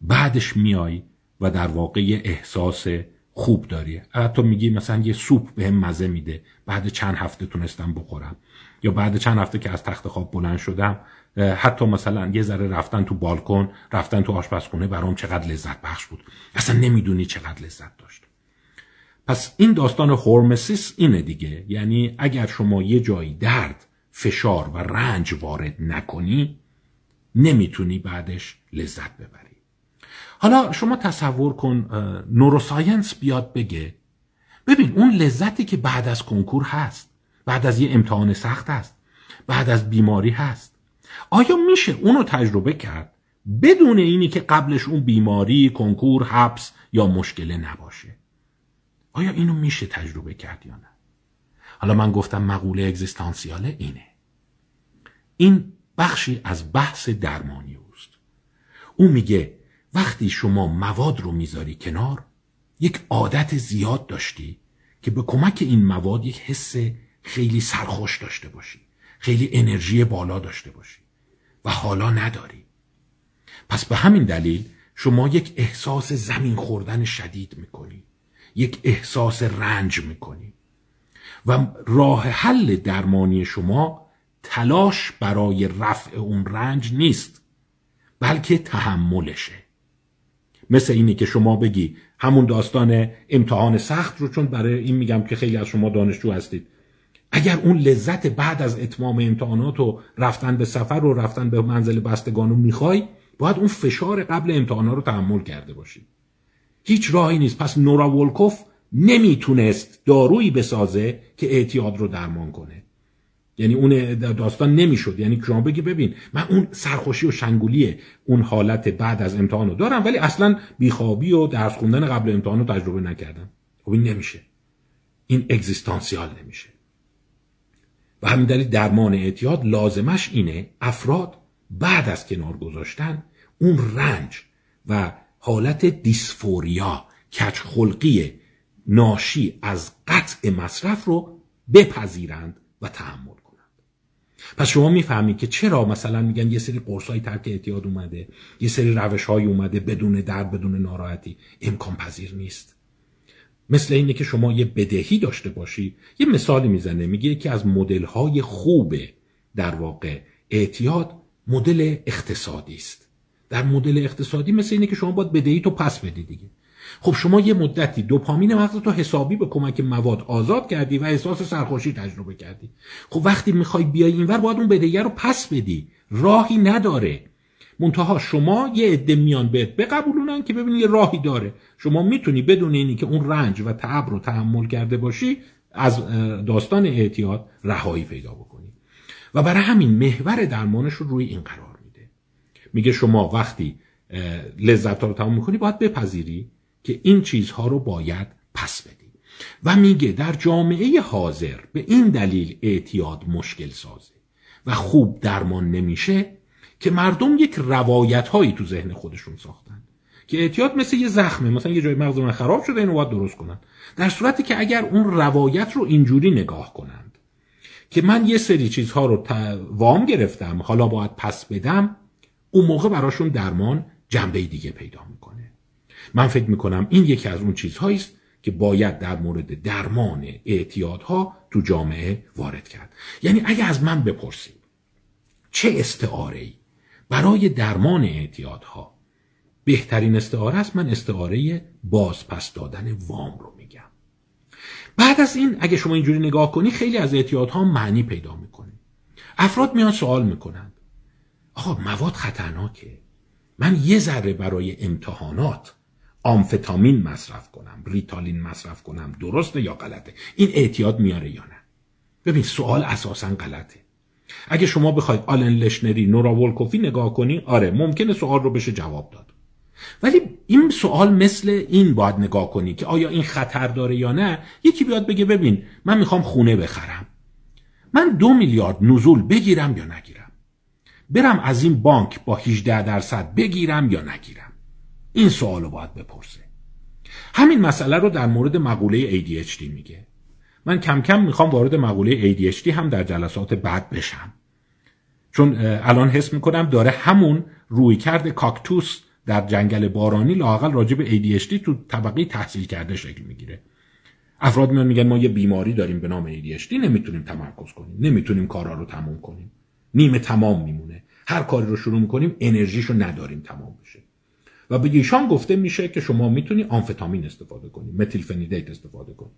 بعدش میای و در واقع یه احساس خوب داری. حتی میگی مثلا یه سوپ به مزه میده بعد چند هفته تونستم بخورم. یا بعد چند هفته که از تخت خواب بلند شدم حتی مثلا یه ذره رفتن تو بالکن رفتن تو آشپزخونه برام چقدر لذت بخش بود. اصلا نمی‌دونی چقدر لذت داشت. پس این داستان هورمسیس اینه دیگه. یعنی اگر شما یه جایی درد فشار و رنج وارد نکنی نمی‌تونی بعدش لذت ببری. حالا شما تصور کن نوروساینس بیاد بگه ببین اون لذتی که بعد از کنکور هست بعد از یه امتحان سخت هست بعد از بیماری هست آیا میشه اونو تجربه کرد بدون اینی که قبلش اون بیماری، کنکور، حبس یا مشکله نباشه؟ آیا اینو میشه تجربه کرد یا نه؟ حالا من گفتم مقوله اگزیستانسیاله اینه. این بخشی از بحث درمانی اوست. او میگه وقتی شما مواد رو می‌ذاری کنار یک عادت زیاد داشتی که به کمک این مواد یک حس خیلی سرخوش داشته باشی خیلی انرژی بالا داشته باشی. و حالا نداری. پس به همین دلیل شما یک احساس زمین خوردن شدید می‌کنی. یک احساس رنج می‌کنی. و راه حل درمانی شما تلاش برای رفع اون رنج نیست بلکه تحملشه. مثل اینی که شما بگی همون داستان امتحان سخت رو چون برای این میگم که خیلی از شما دانشجو هستید. اگر اون لذت بعد از اتمام امتحانات و رفتن به سفر و رفتن به منزل بستگان رو می‌خوای باید اون فشار قبل امتحانات رو تحمل کرده باشی. هیچ راهی نیست. پس نورا ولکوف نمی‌تونست دارویی بسازه که اعتیاد رو درمان کنه. یعنی اون داستان نمی‌شد. یعنی شما بگی ببین من اون سرخوشی و شنگولی اون حالت بعد از امتحان دارم ولی اصلا بیخوابی و درس خوندن قبل امتحان رو تجربه نکردم. خب این نمیشه. این اگزیستانسیال نمیشه. همین دلیل درمان اعتیاد لازمش اینه افراد بعد از کنار گذاشتن اون رنج و حالت دیسفوریا کچخلقی ناشی از قطع مصرف رو بپذیرند و تحمل کنند. پس شما می‌فهمید که چرا مثلا میگن یه سری قرصای ترک اعتیاد اومده یه سری روش های اومده بدون درد بدون ناراحتی. امکان پذیر نیست. مثل اینه که شما یه بدهی داشته باشی. یه مثالی می‌زنه میگه که از مدل های خوب در واقع اعتیاد مدل اقتصادی است. در مدل اقتصادی مثل اینه که شما باید بدهی تو پس بدی دیگه. خب شما یه مدتی دوپامین مغز تو حسابی به کمک مواد آزاد کردی و احساس سرخوشی تجربه کردی. خب وقتی می‌خوای بیای اینور باید اون بدهی رو پس بدی. راهی نداره. منتها شما یه عده میان بهت بقبولونن که ببینی یه راهی داره. شما می‌تونی بدون اینی که اون رنج و تعب رو تحمل کرده باشی از داستان اعتیاد رهایی پیدا بکنی. و برای همین محور درمانش رو روی این قرار میده. میگه شما وقتی لذت رو تمام می‌کنی باید بپذیری که این چیزها رو باید پس بدی. و میگه در جامعه حاضر به این دلیل اعتیاد مشکل سازه و خوب درمان نمیشه که مردم یک روایت هایی تو ذهن خودشون ساختن. که اعتیاد مثل یه زخمه مثلا یه جای مغز من خراب شده اینو باید درست کنن. در صورتی که اگر اون روایت رو اینجوری نگاه کنند که من یه سری چیزها رو وام گرفتم حالا باید پس بدم اون موقع براشون درمان جنبه دیگه پیدا می‌کنه. من فکر می‌کنم این یکی از اون چیزهایی است که باید در مورد درمان اعتیادها تو جامعه وارد کرد. یعنی اگه از من بپرسید چه استعاره ای برای درمان اعتیادها. بهترین استعاره است من استعاره بازپس دادن وام رو میگم. بعد از این اگه شما اینجوری نگاه کنی خیلی از اعتیادها معنی پیدا می‌کنه. افراد میان سوال می‌کنند. آقا مواد خطرناکه. من یه ذره برای امتحانات آمفتامین مصرف کنم ریتالین مصرف کنم درسته یا غلطه؟ این اعتیاد میاره یا نه؟ ببین سوال اساسا غلطه. اگه شما بخواید آلن لشنری نورا ولکوفی نگاه کنی آره ممکنه سوال رو بشه جواب داد. ولی این سوال مثل این باید نگاه کنی که آیا این خطر داره یا نه. یکی بیاد بگه ببین من می‌خوام خونه بخرم. من دو میلیارد نزول بگیرم یا نگیرم؟ برم از این بانک با 18 درصد بگیرم یا نگیرم؟ این سوال رو باید بپرسه. همین مسئله رو در مورد مقوله ADHD میگه. من کم کم می‌خوام وارد مقوله ADHD هم در جلسات بعد بشم. چون الان حس می‌کنم داره همون روی کرد کاکتوس در جنگل بارانی لاقل راجع به ADHD تو طبقه تحصیل کرده شکل می‌گیره. افراد میان میگن ما یه بیماری داریم به نام ADHD نمی‌تونیم تمرکز کنیم نمی‌تونیم کارا رو تموم کنیم. نیمه تمام میمونه. هر کاری رو شروع می‌کنیم انرژیشو نداریم تمام بشه. و به ایشان گفته میشه که شما می‌تونی آمفتامین استفاده کنی متیل فنیدیت استفاده کنی.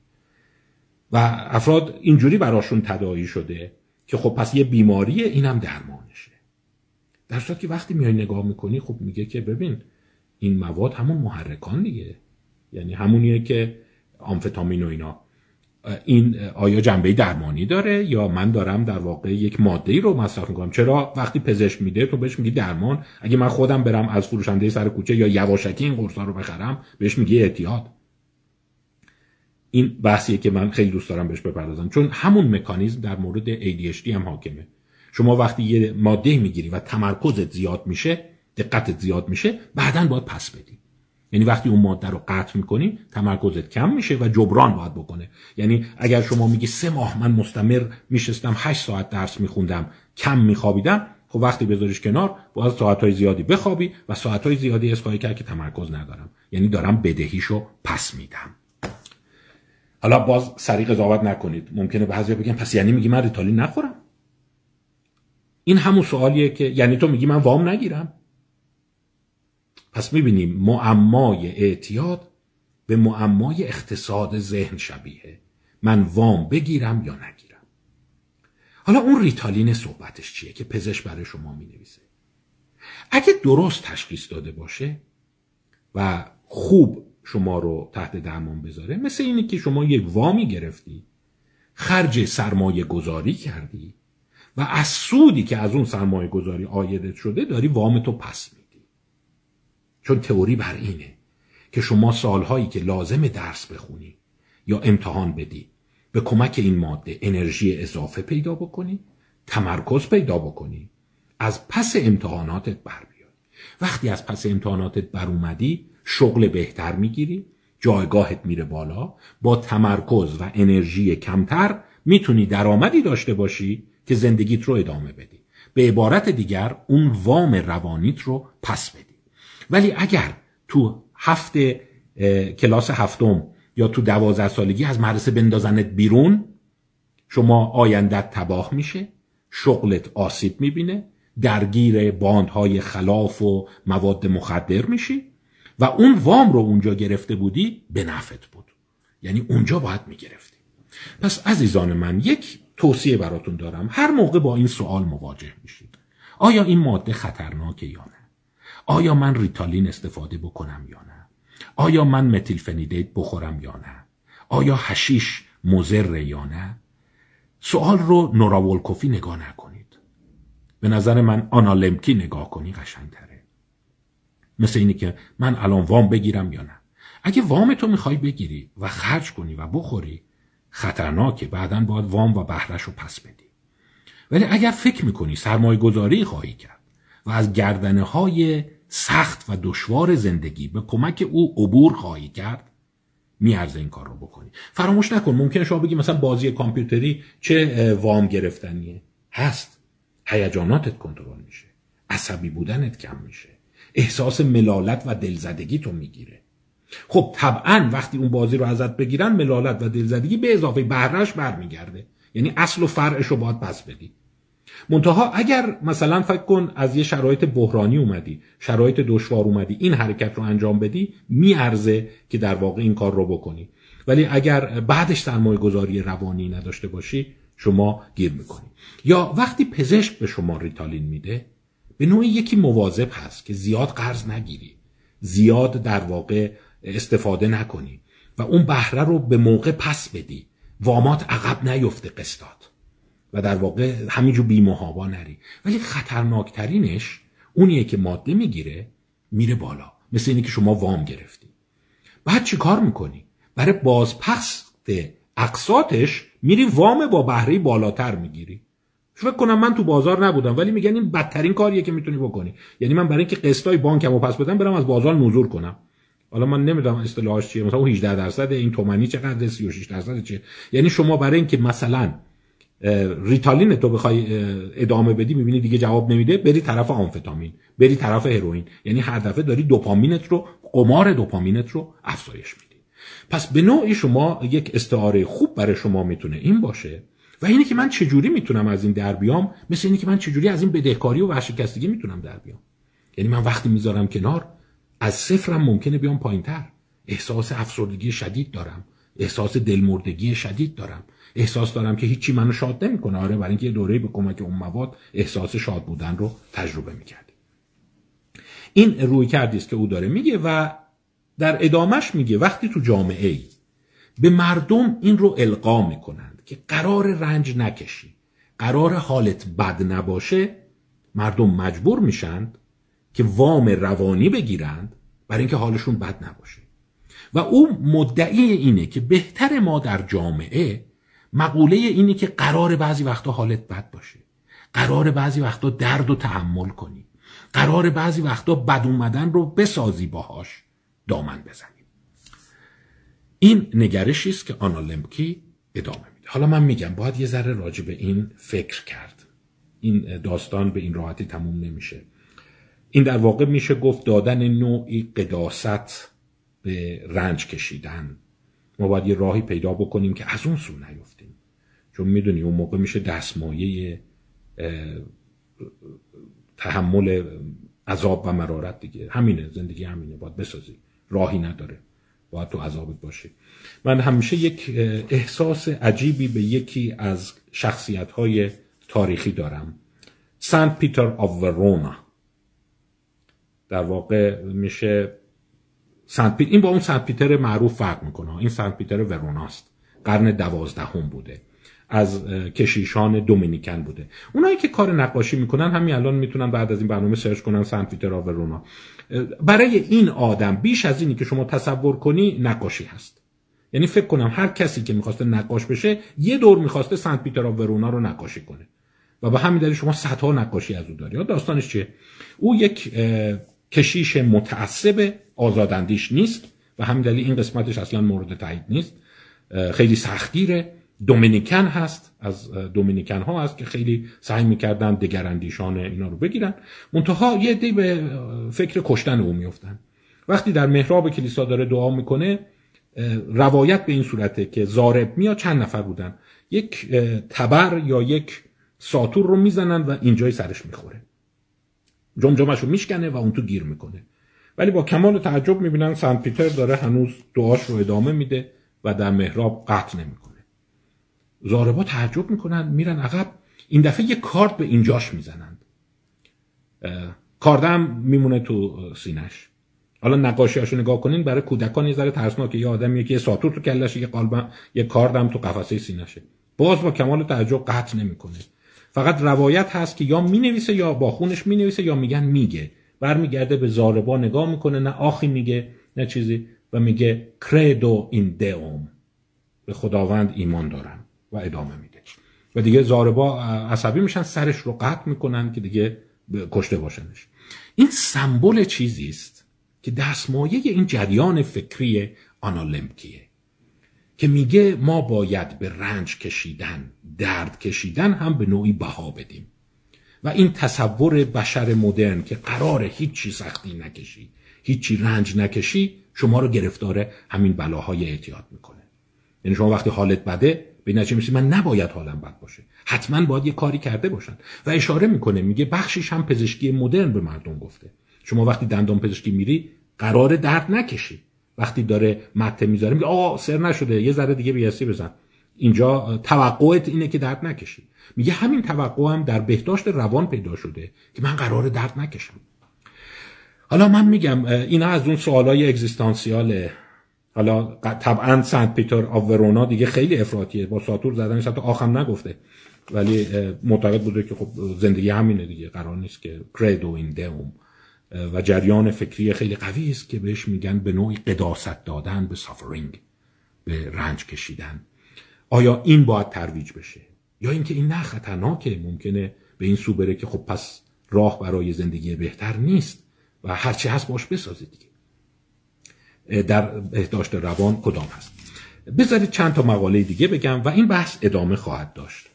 و افراد اینجوری براشون تداعی شده که خب پس یه بیماریه اینم درمانشه. در صورت که وقتی میای نگاه می‌کنی خب میگه که ببین این مواد همون محرکان دیگه. یعنی همونیه که آمفتامین و اینا. این آیا جنبه درمانی داره یا من دارم در واقع یک ماده ای رو مصرف می‌کنم؟ چرا وقتی پزشک میده تو بهش میگی درمان؟ اگه من خودم برم از فروشنده سر کوچه یا یواشکی این قرصا رو بخرم بهش میگی اعتیاد. این بحثیه که من خیلی دوست دارم بهش بپردازم. چون همون مکانیزم در مورد ADHD هم حاکمه. شما وقتی یه ماده می‌گیری و تمرکزت زیاد میشه دقتت زیاد میشه بعدا باید پس بدی. یعنی وقتی اون ماده رو قطع می‌کنی تمرکزت کم میشه و جبران باید بکنه. یعنی اگر شما میگی سه ماه من مستمر میشستم هشت ساعت درس میخوندم کم میخوابیدم خب وقتی بذاریش کنار باید ساعت های زیادی بخوابی و ساعت های زیادی اسکای کرد که تمرکز ندارم. یعنی دارم بدهیشو پس میدم. حالا باز سریع قضاوت نکنید. ممکنه بعضی بگن پس یعنی میگی من ریتالین نخورم؟ این همون سوالیه که یعنی تو میگی من وام نگیرم. پس می‌بینیم معمای اعتیاد به معمای اقتصاد ذهن شبیه. من وام بگیرم یا نگیرم. حالا اون ریتالین صحبتش چیه که پزشک برای شما می‌نویسه؟ اگه درست تشخیص داده باشه و خوب شما رو تحت درمان بذاره. مثل اینی که شما یک وامی گرفتی خرج سرمایه گذاری کردی و از سودی که از اون سرمایه گذاری آیدت شده داری وام تو پس میدی. چون تئوری بر اینه که شما سالهایی که لازم درس بخونی یا امتحان بدی به کمک این ماده انرژی اضافه پیدا بکنی تمرکز پیدا بکنی از پس امتحاناتت بر بیاد وقتی از پس امتحاناتت بر اومدی شغل بهتر می‌گیری جایگاهت میره بالا با تمرکز و انرژی کمتر می‌تونی درآمدی داشته باشی که زندگیت رو ادامه بدی. به عبارت دیگر اون وام روانیت رو پس بدی. ولی اگر تو هفته کلاس هفتم یا تو دوازده سالگی از مدرسه بندازنت بیرون شما آیندت تباه میشه شغلت آسیب می‌بینه درگیر باندهای خلاف و مواد مخدر میشی. و اون وام رو اونجا گرفته بودی به نفت بود. یعنی اونجا باید می‌گرفتی. پس عزیزان من یک توصیه براتون دارم. هر موقع با این سوال مواجه میشید. آیا این ماده خطرناکه یا نه؟ آیا من ریتالین استفاده بکنم یا نه؟ آیا من متیل فنیدیت بخورم یا نه؟ آیا هشیش مزر یا نه؟ سوال رو نوراولکوفی نگاه نکنید. به نظر من آنالمکی نگاه کنی قشنگتره. مثل اینی که من الان وام بگیرم یا نه. اگه وام تو می‌خوای بگیری و خرج کنی و بخوری خطرناکه. بعدا باید وام و بهرش رو پس بدی. ولی اگر فکر می‌کنی سرمایه گذاری خواهی کرد و از گردنه های سخت و دشوار زندگی به کمک او عبور خواهی کرد میارزه این کار رو بکنی. فراموش نکن ممکن شما بگی مثلا بازی کامپیوتری چه وام گرفتنیه؟ هست. هیجاناتت کنترل میشه. عصبی بودنت کم میشه. احساس ملالت و دلزدگی تو می‌گیره. خب طبعا وقتی اون بازی رو ازت بگیرن ملالت و دلزدگی به اضافه بهرش برمیگرده. یعنی اصل و فرعش رو باید پس بدی. منتها اگر مثلا فکر کن از یه شرایط بحرانی اومدی شرایط دشوار اومدی این حرکت رو انجام بدی میارزه که در واقع این کار رو بکنی. ولی اگر بعدش سرمایه گذاری روانی نداشته باشی شما گیر می‌کنی. یا وقتی پزشک به شما ریتالین میده به نوعی یکی مواظب هست که زیاد قرض نگیری زیاد در واقع استفاده نکنی و اون بهره رو به موقع پس بدی. وامات عقب نیفته قسطات. و در واقع همینجور بیمهابا نری. ولی خطرناکترینش اونیه که ماده می‌گیره میره بالا. مثل اینی که شما وام گرفتی. بعد چی کار می‌کنی؟ برای بازپخت اقساطش میری وام با بهره بالاتر می‌گیری. فکر کنم من تو بازار نبودم ولی میگن این بدترین کاریه که می‌تونی بکنی. یعنی من برای اینکه قسطای بانکمو پس بدم برم از بازار نزور کنم. حالا من نمی‌دونم اصطلاحش چیه مثلا 18 درصد این تومانی چقدر 36 درصد چیه. یعنی شما برای اینکه مثلا ریتالین تو بخوای ادامه بدی می‌بینی دیگه جواب نمیده بری طرف آمفتامین بری طرف هروئین. یعنی هر دفعه داری دوپامینت رو قمار دوپامینت رو افزایش میدی. پس به نوعی شما یک استعاره خوب برای شما می‌تونه این باشه و اینه که من چجوری می‌تونم از این در بیام؟ مثل اینه که من چجوری از این بدهکاری و ورشکستگی می‌تونم در بیام؟ یعنی من وقتی می‌ذارم کنار از صفرم ممکنه بیام پایینتر. احساس افسردگی شدید دارم. احساس دلمردگی شدید دارم. احساس دارم که هیچی منو شاد نمی‌کنه. آره برای اینکه یه دوره به کمک اون مواد احساس شاد بودن رو تجربه می‌کرد این روی کردی است که او داره میگه و در ادامش میگه وقتی تو جامعه ای به مردم این رو القا می‌کنند که قرار رنج نکشی قرار حالت بد نباشه مردم مجبور میشند که وام روانی بگیرند برای اینکه حالشون بد نباشه. و او مدعی اینه که بهتر ما در جامعه مقوله اینه که قرار بعضی وقتا حالت بد باشه. قرار بعضی وقتا درد و تحمل کنی. قرار بعضی وقتا بد اومدن رو بسازی باهاش دامن بزنیم این نگرشی است که آنا لمکی ادامه حالا من میگم باید یه ذره راجع به این فکر کرد. این داستان به این راحتی تموم نمیشه. این در واقع میشه گفت دادن نوعی قداست به رنج کشیدن. ما باید یه راهی پیدا بکنیم که از اون سو نیفتیم. چون می‌دونی اون موقع میشه دستمایه تحمل عذاب و مرارت دیگه. همینه زندگی همینه باید بسازی. راهی نداره. باید تو عذابت باشی. من همیشه یک احساس عجیبی به یکی از شخصیت های تاریخی دارم. Saint Peter of Verona. در واقع میشه سنت پیتر این با اون سنت پیتر معروف فرق می‌کنه. این سنت پیتر وروناست قرن دوازدهم بوده. از کشیشان دومینیکن بوده. اونایی که کار نقاشی می‌کنن همین الان می‌تونن بعد از این برنامه search کنن سنت پیتر ورونا برای این آدم بیش از اینی که شما تصور کنی نقاشی هست. یعنی فکر کنم هر کسی که می‌خواسته نقاش بشه یه دور می‌خواسته سنت پیتر ورونا رو نقاشی کنه. و به همین دلیل شما صدها نقاشی از او داری. داستانش چیه؟ او یک کشیش متعصب آزاداندیش نیست و همین دلیل این قسمتش اصلا مورد تایید نیست. خیلی سختگیره. دومینیکن هست از دومینیکن ها هست که خیلی سعی می‌کردن دگراندیشان اینا رو بگیرن. منتها یه دی به فکر کشتن او میفتن وقتی در محراب کلیسا داره دعا می‌کنه روایت به این صورته که زارب میاد چند نفر بودن. یک تبر یا یک ساتور رو می‌زنن و اینجای سرش می‌خوره. جمجمش رو میشکنه و اون تو گیر می‌کنه. ولی با کمال تعجب می‌بینن سنت پیتر داره هنوز دعاش رو ادامه میده و در محراب قطع نمی‌کنه. زاربا تعجب می‌کنن میرن عقب. این دفعه یه کارد به اینجاش می‌زنند کاردم میمونه تو سینش حالا نقاشیاشو نگاه کنین برای کودکان یه ذره ترسناکه. یه آدم که یه ساتور تو کلشه یه قلبم یه کاردم تو قفسه سینشه باز با کمال تعجب قطع نمی‌کنه. فقط روایت هست که یا می‌نویسه یا با خونش می‌نویسه یا میگن میگه. برمیگرده به زاربا نگاه می‌کنه نه آخی میگه نه چیزی. و میگه کردو این دوم به خداوند ایمان دارم. و ادامه میده. و دیگه زاربا عصبی میشن سرش رو قطع می‌کنن که دیگه کشته باشنش. این سمبل چیزی است که دستمایه این جریان فکری آنالمکیه که میگه ما باید به رنج کشیدن درد کشیدن هم به نوعی بها بدیم. و این تصور بشر مدرن که قرار هیچی سختی نکشی هیچی رنج نکشی شما رو گرفتار همین بلاهای اعتیاد می‌کنه. یعنی شما وقتی حالت بده به نتیجه میشه من نباید حالم بد باشه. حتما باید یه کاری کرده باشن. و اشاره می‌کنه میگه بخشیش هم پزشکی مدرن به مردم گفته. شما وقتی دندان پزشکی میری قرار درد نکشی. وقتی داره مته می‌ذاره میگه آقا سر نشده یه ذره دیگه بیاسی بزن. اینجا توقعت اینه که درد نکشی. میگه همین توقع هم در بهداشت روان پیدا شده که من قرار درد نکشم. حالا من میگم اینا از اون سوالای اگزیستانسیاله حالا طبعا سنت پیتر آف ورونا دیگه خیلی افراطیه. با ساتور زدنش حتی آخم نگفته. ولی معتقد بوده که خب زندگی همینه دیگه. قرار نیست که کردو این دوم و جریان فکری خیلی قوی است که بهش میگن به نوعی قداست دادن به سافرینگ به رنج کشیدن. آیا این باید ترویج بشه؟ یا اینکه این نه خطرناکه ممکنه به این سو بره که خب پس راه برای زندگی بهتر نیست و هرچی هست باش بسازه دیگه. در بهداشت روان کدام هست. بذارید چند تا مقاله دیگه بگم و این بحث ادامه خواهد داشت.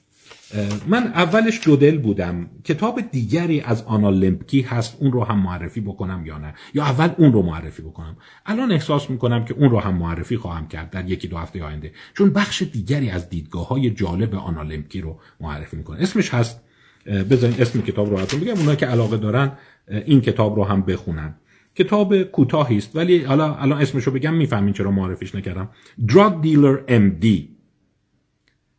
من اولش دل بودم. کتاب دیگری از آنا لمپکی هست اون رو هم معرفی بکنم یا نه؟ یا اول اون رو معرفی بکنم؟ الان احساس می‌کنم که اون رو هم معرفی خواهم کرد در یکی دو هفته آینده. چون بخش دیگری از دیدگاه های جالب آنا لمپکی رو معرفی می‌کنه اسمش هست بذارین اسم کتاب رو براتون بگم. اونایی که علاقه دارن این کتاب رو هم بخونن. کتاب کوتاهی است. ولی حالا الان اسمشو بگم می‌فهمین چرا معرفیش نکردم. Drug Dealer MD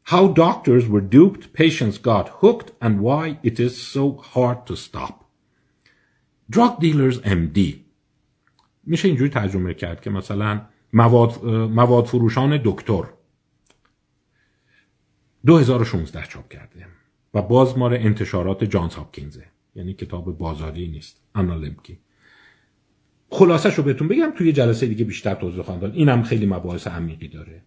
How doctors were duped, patients got hooked, and why it is so hard to stop. Drug dealers MD میشه اینجوری ترجمه کرد که مثلا مواد, مواد فروشان دکتر. 2016 چاپ کرده. و بازمار انتشارات جانز هاپکینزه. یعنی کتاب بازاری نیست. انا خلاصش رو بهتون بگم توی جلسه دیگه بیشتر توضیح خواهم داد. اینم خیلی مباحث عمیقی داره.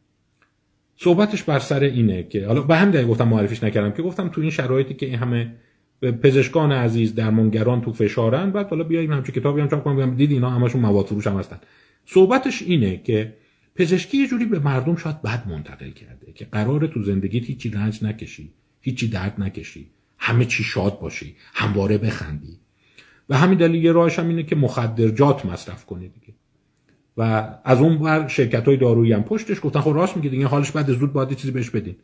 صحبتش بر سر اینه که حالا به هم دلیل گفتم معرفیش نکردم که گفتم تو این شرایطی که این همه پزشکان عزیز درمانگران تو فشارن بعد حالا بیایم همچین کتابی هم چاپ کنم دید اینا همشون مواد فروش هم هستن. صحبتش اینه که پزشکی یه جوری به مردم شاید بد منتقل کرده که قرار تو زندگیت هیچی رنج نکشی هیچی درد نکشی همه چی شاد باشی همواره بخندی. و همین دلیل یه راهش هم اینه که مخدرجات مصرف کنی دیگه. و از اون بر شرکت های دارویی هم پشتش گفتن خب راست میگه دیگه حالش بعد زود باید چیزی بهش بدین.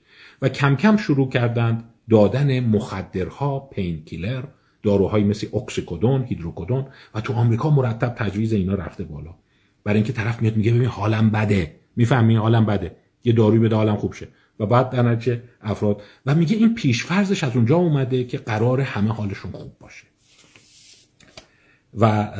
و کم کم شروع کردند دادن مخدرها پین کیلر داروهایی مثل اکسیکودون هیدروکودون و تو آمریکا مرتب تجویز اینا رفته بالا. برای اینکه طرف میاد میگه ببین حالم بده. می‌فهمی حالم بده. یه داروی بده حالم خوب شه. و بعد در افراد و میگه این پیشفرزش از اونجا اومده که قرار همه حالشون خوب باشه. و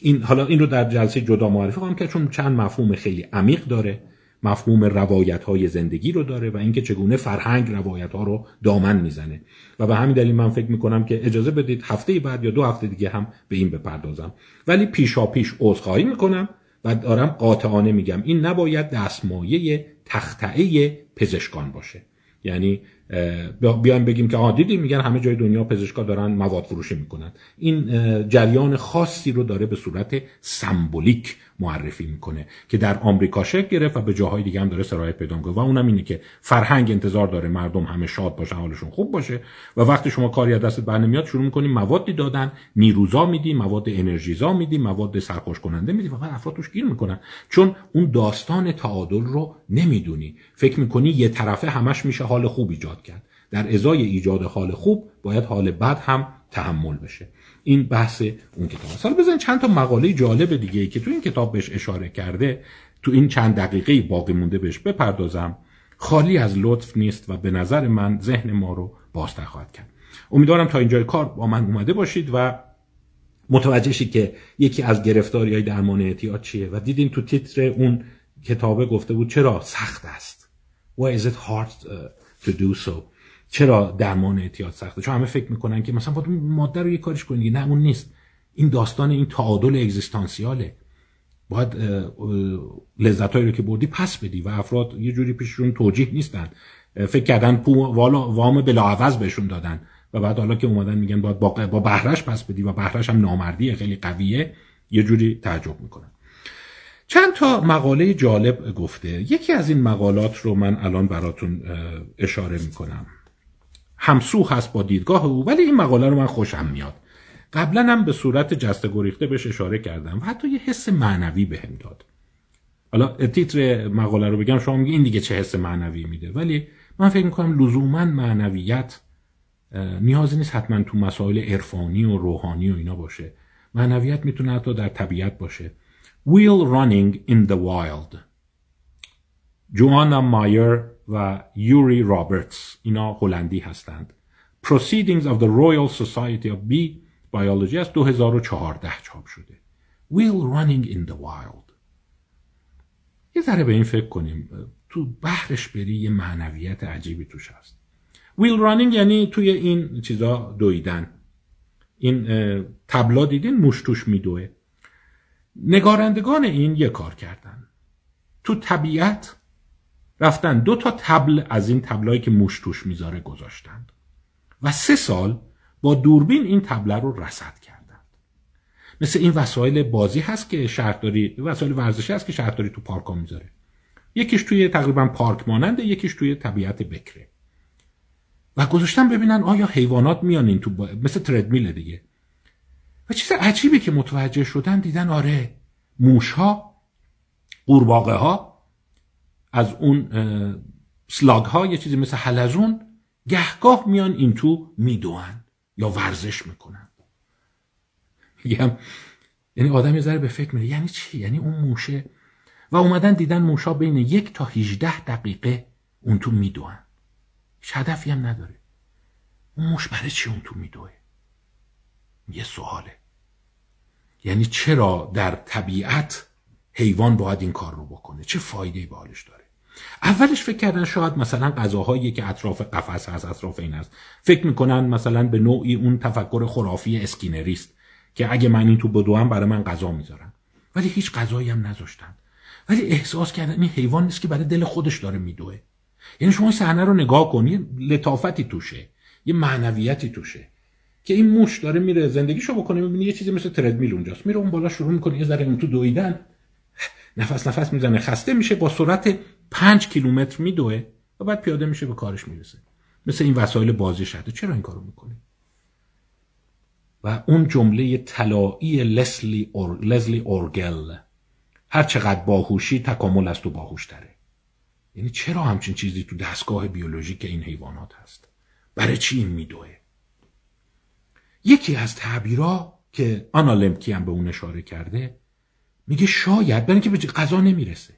این حالا این رو در جلسه جدا معرفی خواهم که چون چند مفهوم خیلی عمیق داره. مفهوم روایت های زندگی رو داره و اینکه چگونه فرهنگ روایت ها رو دامن می‌زنه. و به همین دلیل من فکر می‌کنم که اجازه بدید هفته بعد یا دو هفته دیگه هم به این بپردازم. ولی پیشا پیش عذرخواهی می‌کنم و دارم قاطعانه میگم این نباید دستمایه تختعه پزشکان باشه. یعنی بیایم بگیم که دیدیم میگن همه جای دنیا پزشکا دارن مواد فروشی می‌کنن. این جریان خاصی رو داره به صورت سمبولیک معرفی می‌کنه که در آمریکا شکل گرفت و به جاهای دیگه هم داره سرایت پیدا می‌کنه. و اونم اینه که فرهنگ انتظار داره مردم همه شاد باشن حالشون خوب باشه و وقتی شما کاری از دستت بر نمیاد شروع می‌کنی موادی دادن نیروزا میدی مواد انرژیزا میدی مواد سرخوش کننده میدی و افراد توش گیر می‌کنن. چون اون داستان تعادل رو نمی‌دونی. فکر می‌کنی یه طرفه همش میشه حال خوب ایجاد کرد. در ازای ایجاد حال خوب باید حال بد هم تحمل بشه. این بحث اون کتاب است. حالا بزنید چند تا مقاله جالب دیگه که تو این کتاب بهش اشاره کرده تو این چند دقیقه باقی مونده بهش بپردازم. خالی از لطف نیست و به نظر من ذهن ما رو بازتر خواهد کرد. امیدوارم تا اینجای کار با من اومده باشید و متوجه شید که یکی از گرفتاری های درمان اعتیاد چیه. و دیدین تو تیتر اون کتابه گفته بود چرا سخت است. Why is it hard uh, to do so. چرا درمان اعتیاد سخته؟ چون همه فکر می‌کنن که مثلا باید ماده رو یه کارش کنید نه اون نیست. این داستان این تعادل اگزیستانسیاله. باید لذتهایی رو که بردی پس بدی و افراد یه جوری پیششون توجیه نیستن. فکر کردن پو وام بلاعوض بهشون دادن و بعد حالا که اومدن میگن باید با, بهرش پس بدی و بهرش هم نامردی خیلی قویه یه جوری تعجب می‌کنن. چند تا مقاله جالب گفته. یکی از این مقالات رو من الان براتون اشاره می‌کنم. همسو هست با دیدگاه او ولی این مقاله رو من خوشم میاد. قبلا هم به صورت جسته گریخته بهش اشاره کردم و حتی یه حس معنوی بهم داد. حالا تیتر مقاله رو بگم شما میگی این دیگه چه حس معنوی میده ولی من فکر می‌کنم لزوما معنویت نیازی نیست حتما تو مسائل عرفانی و روحانی و اینا باشه. معنویت می‌تونه حتی در طبیعت باشه. Wheel Running in the Wild. جوانا مایر و یوری رابرتس اینا هلندی هستند Proceedings of the Royal Society of Bee Biology از 2014 چاپ شده Wheel Running in the Wild. یه ذره به این فکر کنیم. تو بحرش بری یه معنویت عجیبی توش هست. ویل رانینگ یعنی توی این چیزا دویدن. این تبلا دیدین؟ موش توش میدوه. نگارندگان این یه کار کردن. تو طبیعت رفتن دو تا تبل از این تبلایی که موش توش می‌ذاره گذاشتند و سه سال با دوربین این تبله رو رصد کردند. مثل این وسایل بازی هست که شهرداری وسایل ورزشی هست که شهرداری تو پارک ها می‌ذاره. یکیش توی تقریبا پارک ماننده یکیش توی طبیعت بکره. و گذاشتم ببینن آیا حیوانات میان این تو با... مثل تردمیل دیگه. و چیز عجیبی که متوجه شدن دیدن آره موش ها قورباغه ها از اون سلاگ ها یه چیزی مثل حلزون گهگاه میان این تو میدوان یا ورزش می‌کنن میگم یعنی آدم یه ذره به فکر میره یعنی چی؟ یعنی اون موشه. و اومدن دیدن موشا بین یک تا 18 دقیقه اون تو میدوان هیچ هدفی هم نداره. اون موش برای چی اون تو میدوه؟ یه سواله. یعنی چرا در طبیعت حیوان باید این کار رو بکنه؟ چه فایده به حالش داره؟ اولش فکر کردن شاید مثلا غذاهایی که اطراف قفس هست اطراف این هست. فکر می‌کنن مثلا به نوعی اون تفکر خرافی اسکینریست که اگه من این تو بدوم برای من غذا می‌ذارن. ولی هیچ غذایی هم نذاشتن. ولی احساس کردن این حیوان نیست که برای دل خودش داره میدوه. یعنی شما صحنه رو نگاه کنی لطافتی توشه یه معنویتی توشه. که این موش داره میره زندگیشو بکنه می‌بینی یه چیزی مثل تردمیل اونجاست. میره اون بالا شروع می‌کنه یه ذره اون تو دویدن. نفس نفس می‌زنه خسته میشه با سرعت پنج کیلومتر میدوه و بعد پیاده میشه به کارش می‌رسه. مثل این وسایل بازی شده چرا این کارو می‌کنه و اون جمله طلایی لسلی, اور... لزلی اورگل. هر چقدر باهوشی تکامل از تو باهوشتره یعنی چرا همچین چیزی تو دستگاه بیولوژیک این حیوانات هست؟ برای چی این میدوه؟ یکی از تعبیرها که آنا لمکی هم به اون اشاره کرده میگه شاید برای اینکه به غذا نمی‌رسه.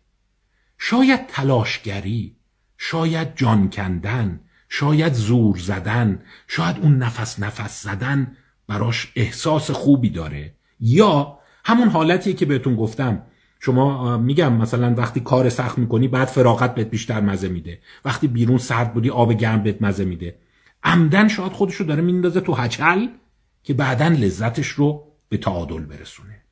شاید تلاشگری شاید جان کندن شاید زور زدن شاید اون نفس نفس زدن براش احساس خوبی داره. یا همون حالتیه که بهتون گفتم. شما میگم مثلا وقتی کار سخت می‌کنی بعد فراغت بهت بیشتر مزه میده. وقتی بیرون سرد بودی آب گرم بهت مزه میده. عمدن شاید خودشو داره میندازه تو هچل. که بعدا لذتش رو به تعادل برسونه.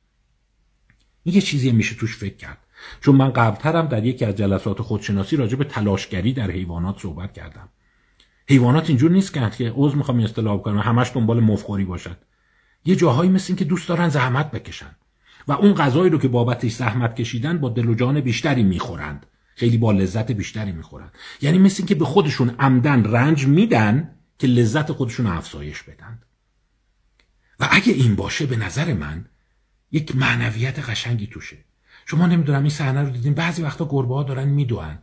این یه چیزی میشه توش فکر کرد. چون من قبلترم در یکی از جلسات خودشناسی راجع به تلاشگری در حیوانات صحبت کردم. حیوانات اینجور نیست که عضو می‌خوام اصطلاح کنم همش دنبال مفخوری باشد یه جاهایی مثل این که دوست دارن زحمت بکشن. و اون غذایی رو که بابتش زحمت کشیدن با دل و جان بیشتری می‌خورند. خیلی با لذت بیشتری می‌خورند. یعنی مثل این که به خودشون عمدن رنج میدن که لذت خودشون افزایش بدن. و اگه این باشه به نظر من یک معنویت قشنگی توشه. شما نمی‌دونم این صحنه رو دیدین؟ بعضی وقتا گربه ها دارن میدوئن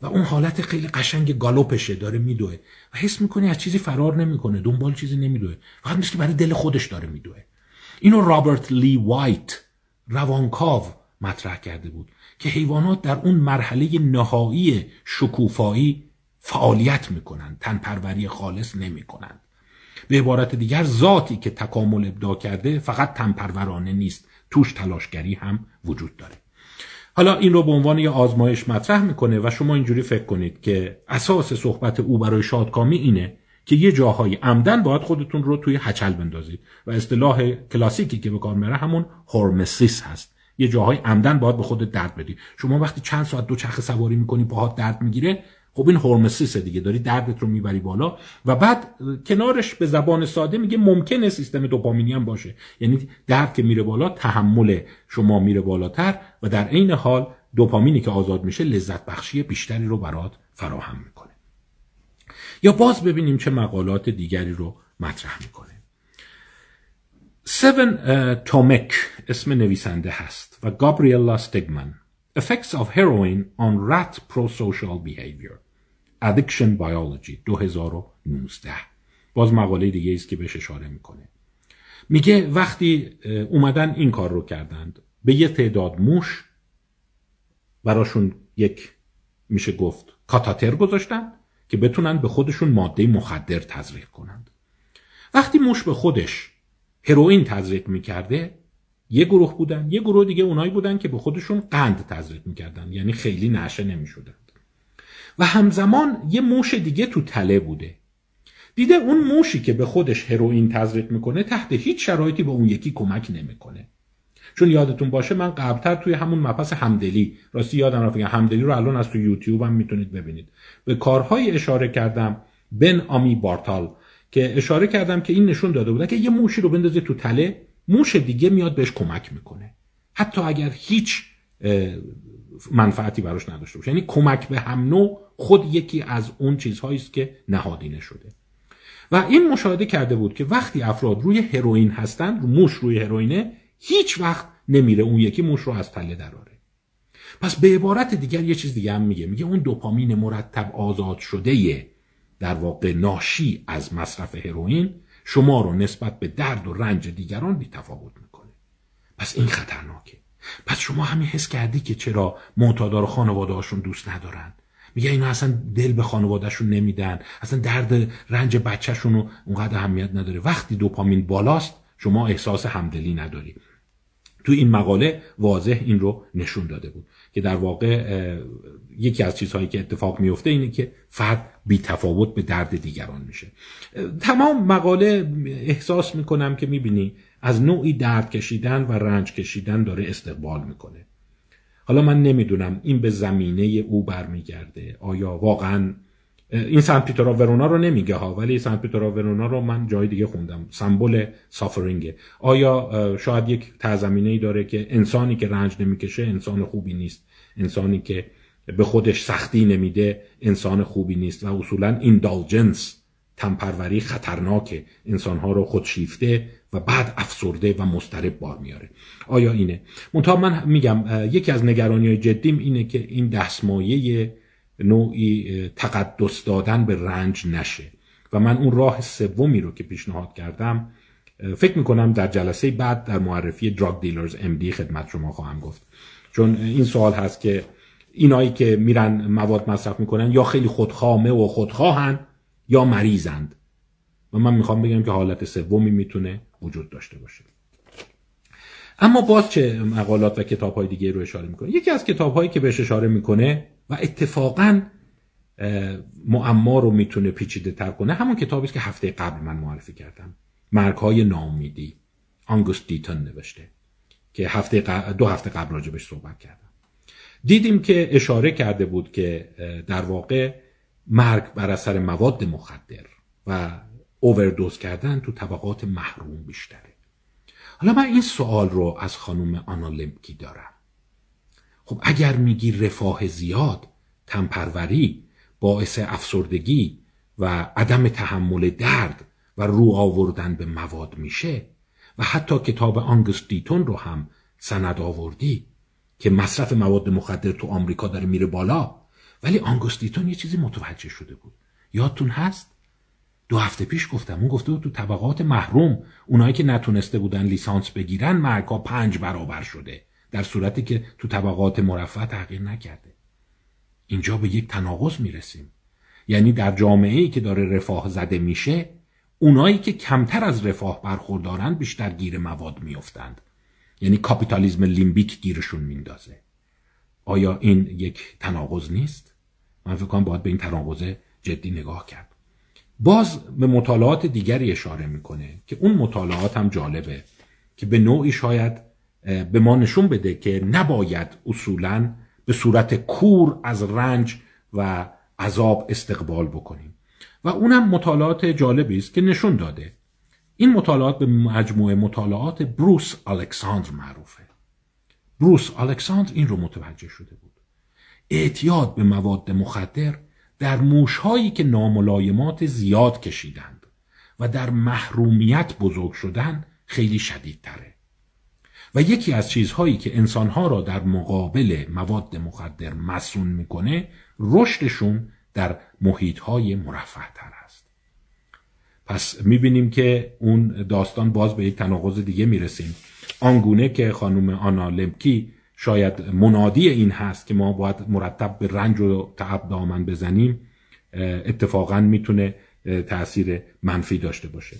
و اون حالت خیلی قشنگ گالوپشه داره میدوه. و حس می‌کنی از چیزی فرار نمی‌کنه دنبال چیزی نمیدوه. فقط مثل که برای دل خودش داره میدوه. اینو رابرت لی وایت روانکاو مطرح کرده بود که حیوانات در اون مرحله نهایی شکوفایی فعالیت می‌کنن تنپروری خالص نمی‌کنن. به عبارت دیگر ذاتی که تکامل ابدا کرده فقط تنپرورانه نیست. توش تلاشگری هم وجود داره. حالا این رو به عنوان یه آزمایش مطرح می‌کنه و شما اینجوری فکر کنید که اساس صحبت او برای شادکامی اینه که یه جاهای عمدن باید خودتون رو توی هچل بندازید و اصطلاح کلاسیکی که به کار میره همون هورمسیس هست. یه جاهای عمدن باید به خودت درد بدی. شما وقتی چند ساعت دو چرخ سواری می‌کنی پاهات درد می‌گیره خب این هورمسیس دیگه داری دردت رو می‌بری بالا. و بعد کنارش به زبان ساده میگه ممکنه سیستم دوپامینی هم باشه. یعنی درد که میره بالا تحمل شما میره بالاتر و در عین حال دوپامینی که آزاد میشه لذت بخشی بیشتری رو برات فراهم می‌کنه. یا باز ببینیم چه مقالات دیگری رو مطرح می‌کنه. سیون تومک اسم نویسنده هست و گابریلا ستگمن Effects of Heroin on Rat Pro-Social Behavior. Addiction Biology 2019 باز مقاله دیگه است که بهش اشاره می‌کنه. میگه وقتی اومدن این کار رو کردند به یه تعداد موش براشون یک میشه گفت کاتاتر گذاشتن که بتونن به خودشون ماده مخدر تزریق کنند. وقتی موش به خودش هروئین تزریق می‌کرده یه گروه بودن یه گروه دیگه اونایی بودن که به خودشون قند تزریق می‌کردن یعنی خیلی نشه نمی‌شدند و همزمان یه موش دیگه تو تله بوده. دیده اون موشی که به خودش هروئین تزریق می‌کنه تحت هیچ شرایطی به اون یکی کمک نمی‌کنه. چون یادتون باشه من قبلتر توی همون مپس همدلی راستی یادم رفت همدلی رو الان از تو یوتیوب هم می‌تونید ببینید. به کارهای اشاره کردم بن آمی بارتال که اشاره کردم که این نشون داده بوده که یه موشی رو بندازی تو تله موش دیگه میاد بهش کمک می‌کنه. حتی اگر هیچ منفعتی براش نداشته باشه. یعنی کمک به هم نوع خود یکی از اون چیزهایی است که نهادینه شده. و این مشاهده کرده بود که وقتی افراد روی هروئین هستن موش روی هروئینه هیچ وقت نمیره اون یکی موش رو از پله دراره پس به عبارت دیگر یه چیز دیگه هم میگه. میگه اون دوپامین مرتب آزاد شده در واقع ناشی از مصرف هروئین شما رو نسبت به درد و رنج دیگران بی تفاوت می‌کنه. پس این خطرناکه. پس شما همین حس کردی که چرا معتادار خانواده هاشون دوست ندارن؟ میگه اینا اصلا دل به خانوادهشون نمیدن. اصلا درد رنج بچهشون رو اونقدر اهمیت نداره. وقتی دوپامین بالاست شما احساس همدلی نداری. تو این مقاله واضح این رو نشون داده بود که در واقع یکی از چیزهایی که اتفاق میفته اینه که فرد بی تفاوت به درد دیگران میشه. تمام مقاله احساس می‌کنم که می‌بینی از نوعی درد کشیدن و رنج کشیدن داره استقبال می‌کنه. حالا من نمی‌دونم این به زمینه او برمیگرده. آیا واقعا این سنت پیترا ورونا رو نمیگه ها ولی سنت پیترا ورونا رو من جای دیگه خوندم. سمبل سافرینگه آیا شاید یک تزمینه ای داره که انسانی که رنج نمی‌کشه انسان خوبی نیست. انسانی که به خودش سختی نمیده انسان خوبی نیست و اصولا ایندالجنس تنپروری خطرناکه انسانها رو خودشیفته و بعد افسرده و مسترب بار میاره. آیا اینه؟ منتها من میگم یکی از نگرانی های جدیم اینه که این دستمایه نوعی تقدس دادن به رنج نشه. و من اون راه سومی رو که پیشنهاد کردم فکر می‌کنم در جلسه بعد در معرفی دراگ دیلرز ام دی خدمت شما خواهم گفت. چون این سوال هست که اینایی که میرن مواد مصرف می‌کنن یا خیلی خودخامه و خودخواهن یا مریضند. و من می‌خوام بگم که حالت سومی می‌تونه وجود داشته باشه. اما باز چه مقالات و کتاب های دیگه رو اشاره می‌کنه؟ یکی از کتاب هایی که بهش اشاره می‌کنه و اتفاقا معما رو می‌تونه پیچیده تر کنه همون کتابی که هفته قبل من معرفی کردم. مرگ های ناامیدی. آنگوست دیتون نوشته که هفته دو هفته قبل راجبش صحبت کردم. دیدیم که اشاره کرده بود که در واقع مرگ بر اثر مواد مخدر و اووردوز کردن تو طبقات محروم بیشتره. حالا من این سوال رو از خانم آنا لمکی دارم. خب اگر میگی رفاه زیاد تنپروری باعث افسردگی و عدم تحمل درد و رو آوردن به مواد میشه و حتی کتاب آنگست دیتون رو هم سند آوردی که مصرف مواد مخدر تو آمریکا داره میره بالا ولی آنگوستیتون یه چیزی متوجه شده بود. یادتون هست؟ دو هفته پیش گفتم اون گفته بود تو طبقات محروم اونایی که نتونسته بودن لیسانس بگیرن مرگا پنج برابر شده. در صورتی که تو طبقات مرفع تغییر نکرده. اینجا به یک تناقض می‌رسیم. یعنی در جامعه ای که داره رفاه زده میشه اونایی که کمتر از رفاه برخوردارند بیشتر گیر مواد میافتند. یعنی کاپیتالیزم لیمبیک گیرشون میندازه. آیا این یک تناقض نیست؟ من فکر کنم باید به این تناقض جدی نگاه کرد. باز به مطالعات دیگری اشاره می‌کنه که اون مطالعات هم جالبه که به نوعی شاید به ما نشون بده که نباید اصولا به صورت کور از رنج و عذاب استقبال بکنیم. و اونم مطالعات جالبی است که نشون داده. این مطالعات به مجموعه مطالعات بروس الکساندر معروفه. بروس الکساندر این رو متوجه شده بود. اعتیاد به مواد مخدر در موشهایی که ناملایمات زیاد کشیدند و در محرومیت بزرگ شدن خیلی شدید تره. و یکی از چیزهایی که انسانها را در مقابل مواد مخدر مسون می‌کنه رشدشون در محیطهای مرفه تر است پس می‌بینیم که اون داستان باز به یک تناقض دیگه می‌رسیم آنگونه که خانم آنا لمکی شاید منادی این هست که ما باید مرتب به رنج و تعب دامن بزنیم اتفاقا می‌تونه تاثیر منفی داشته باشه.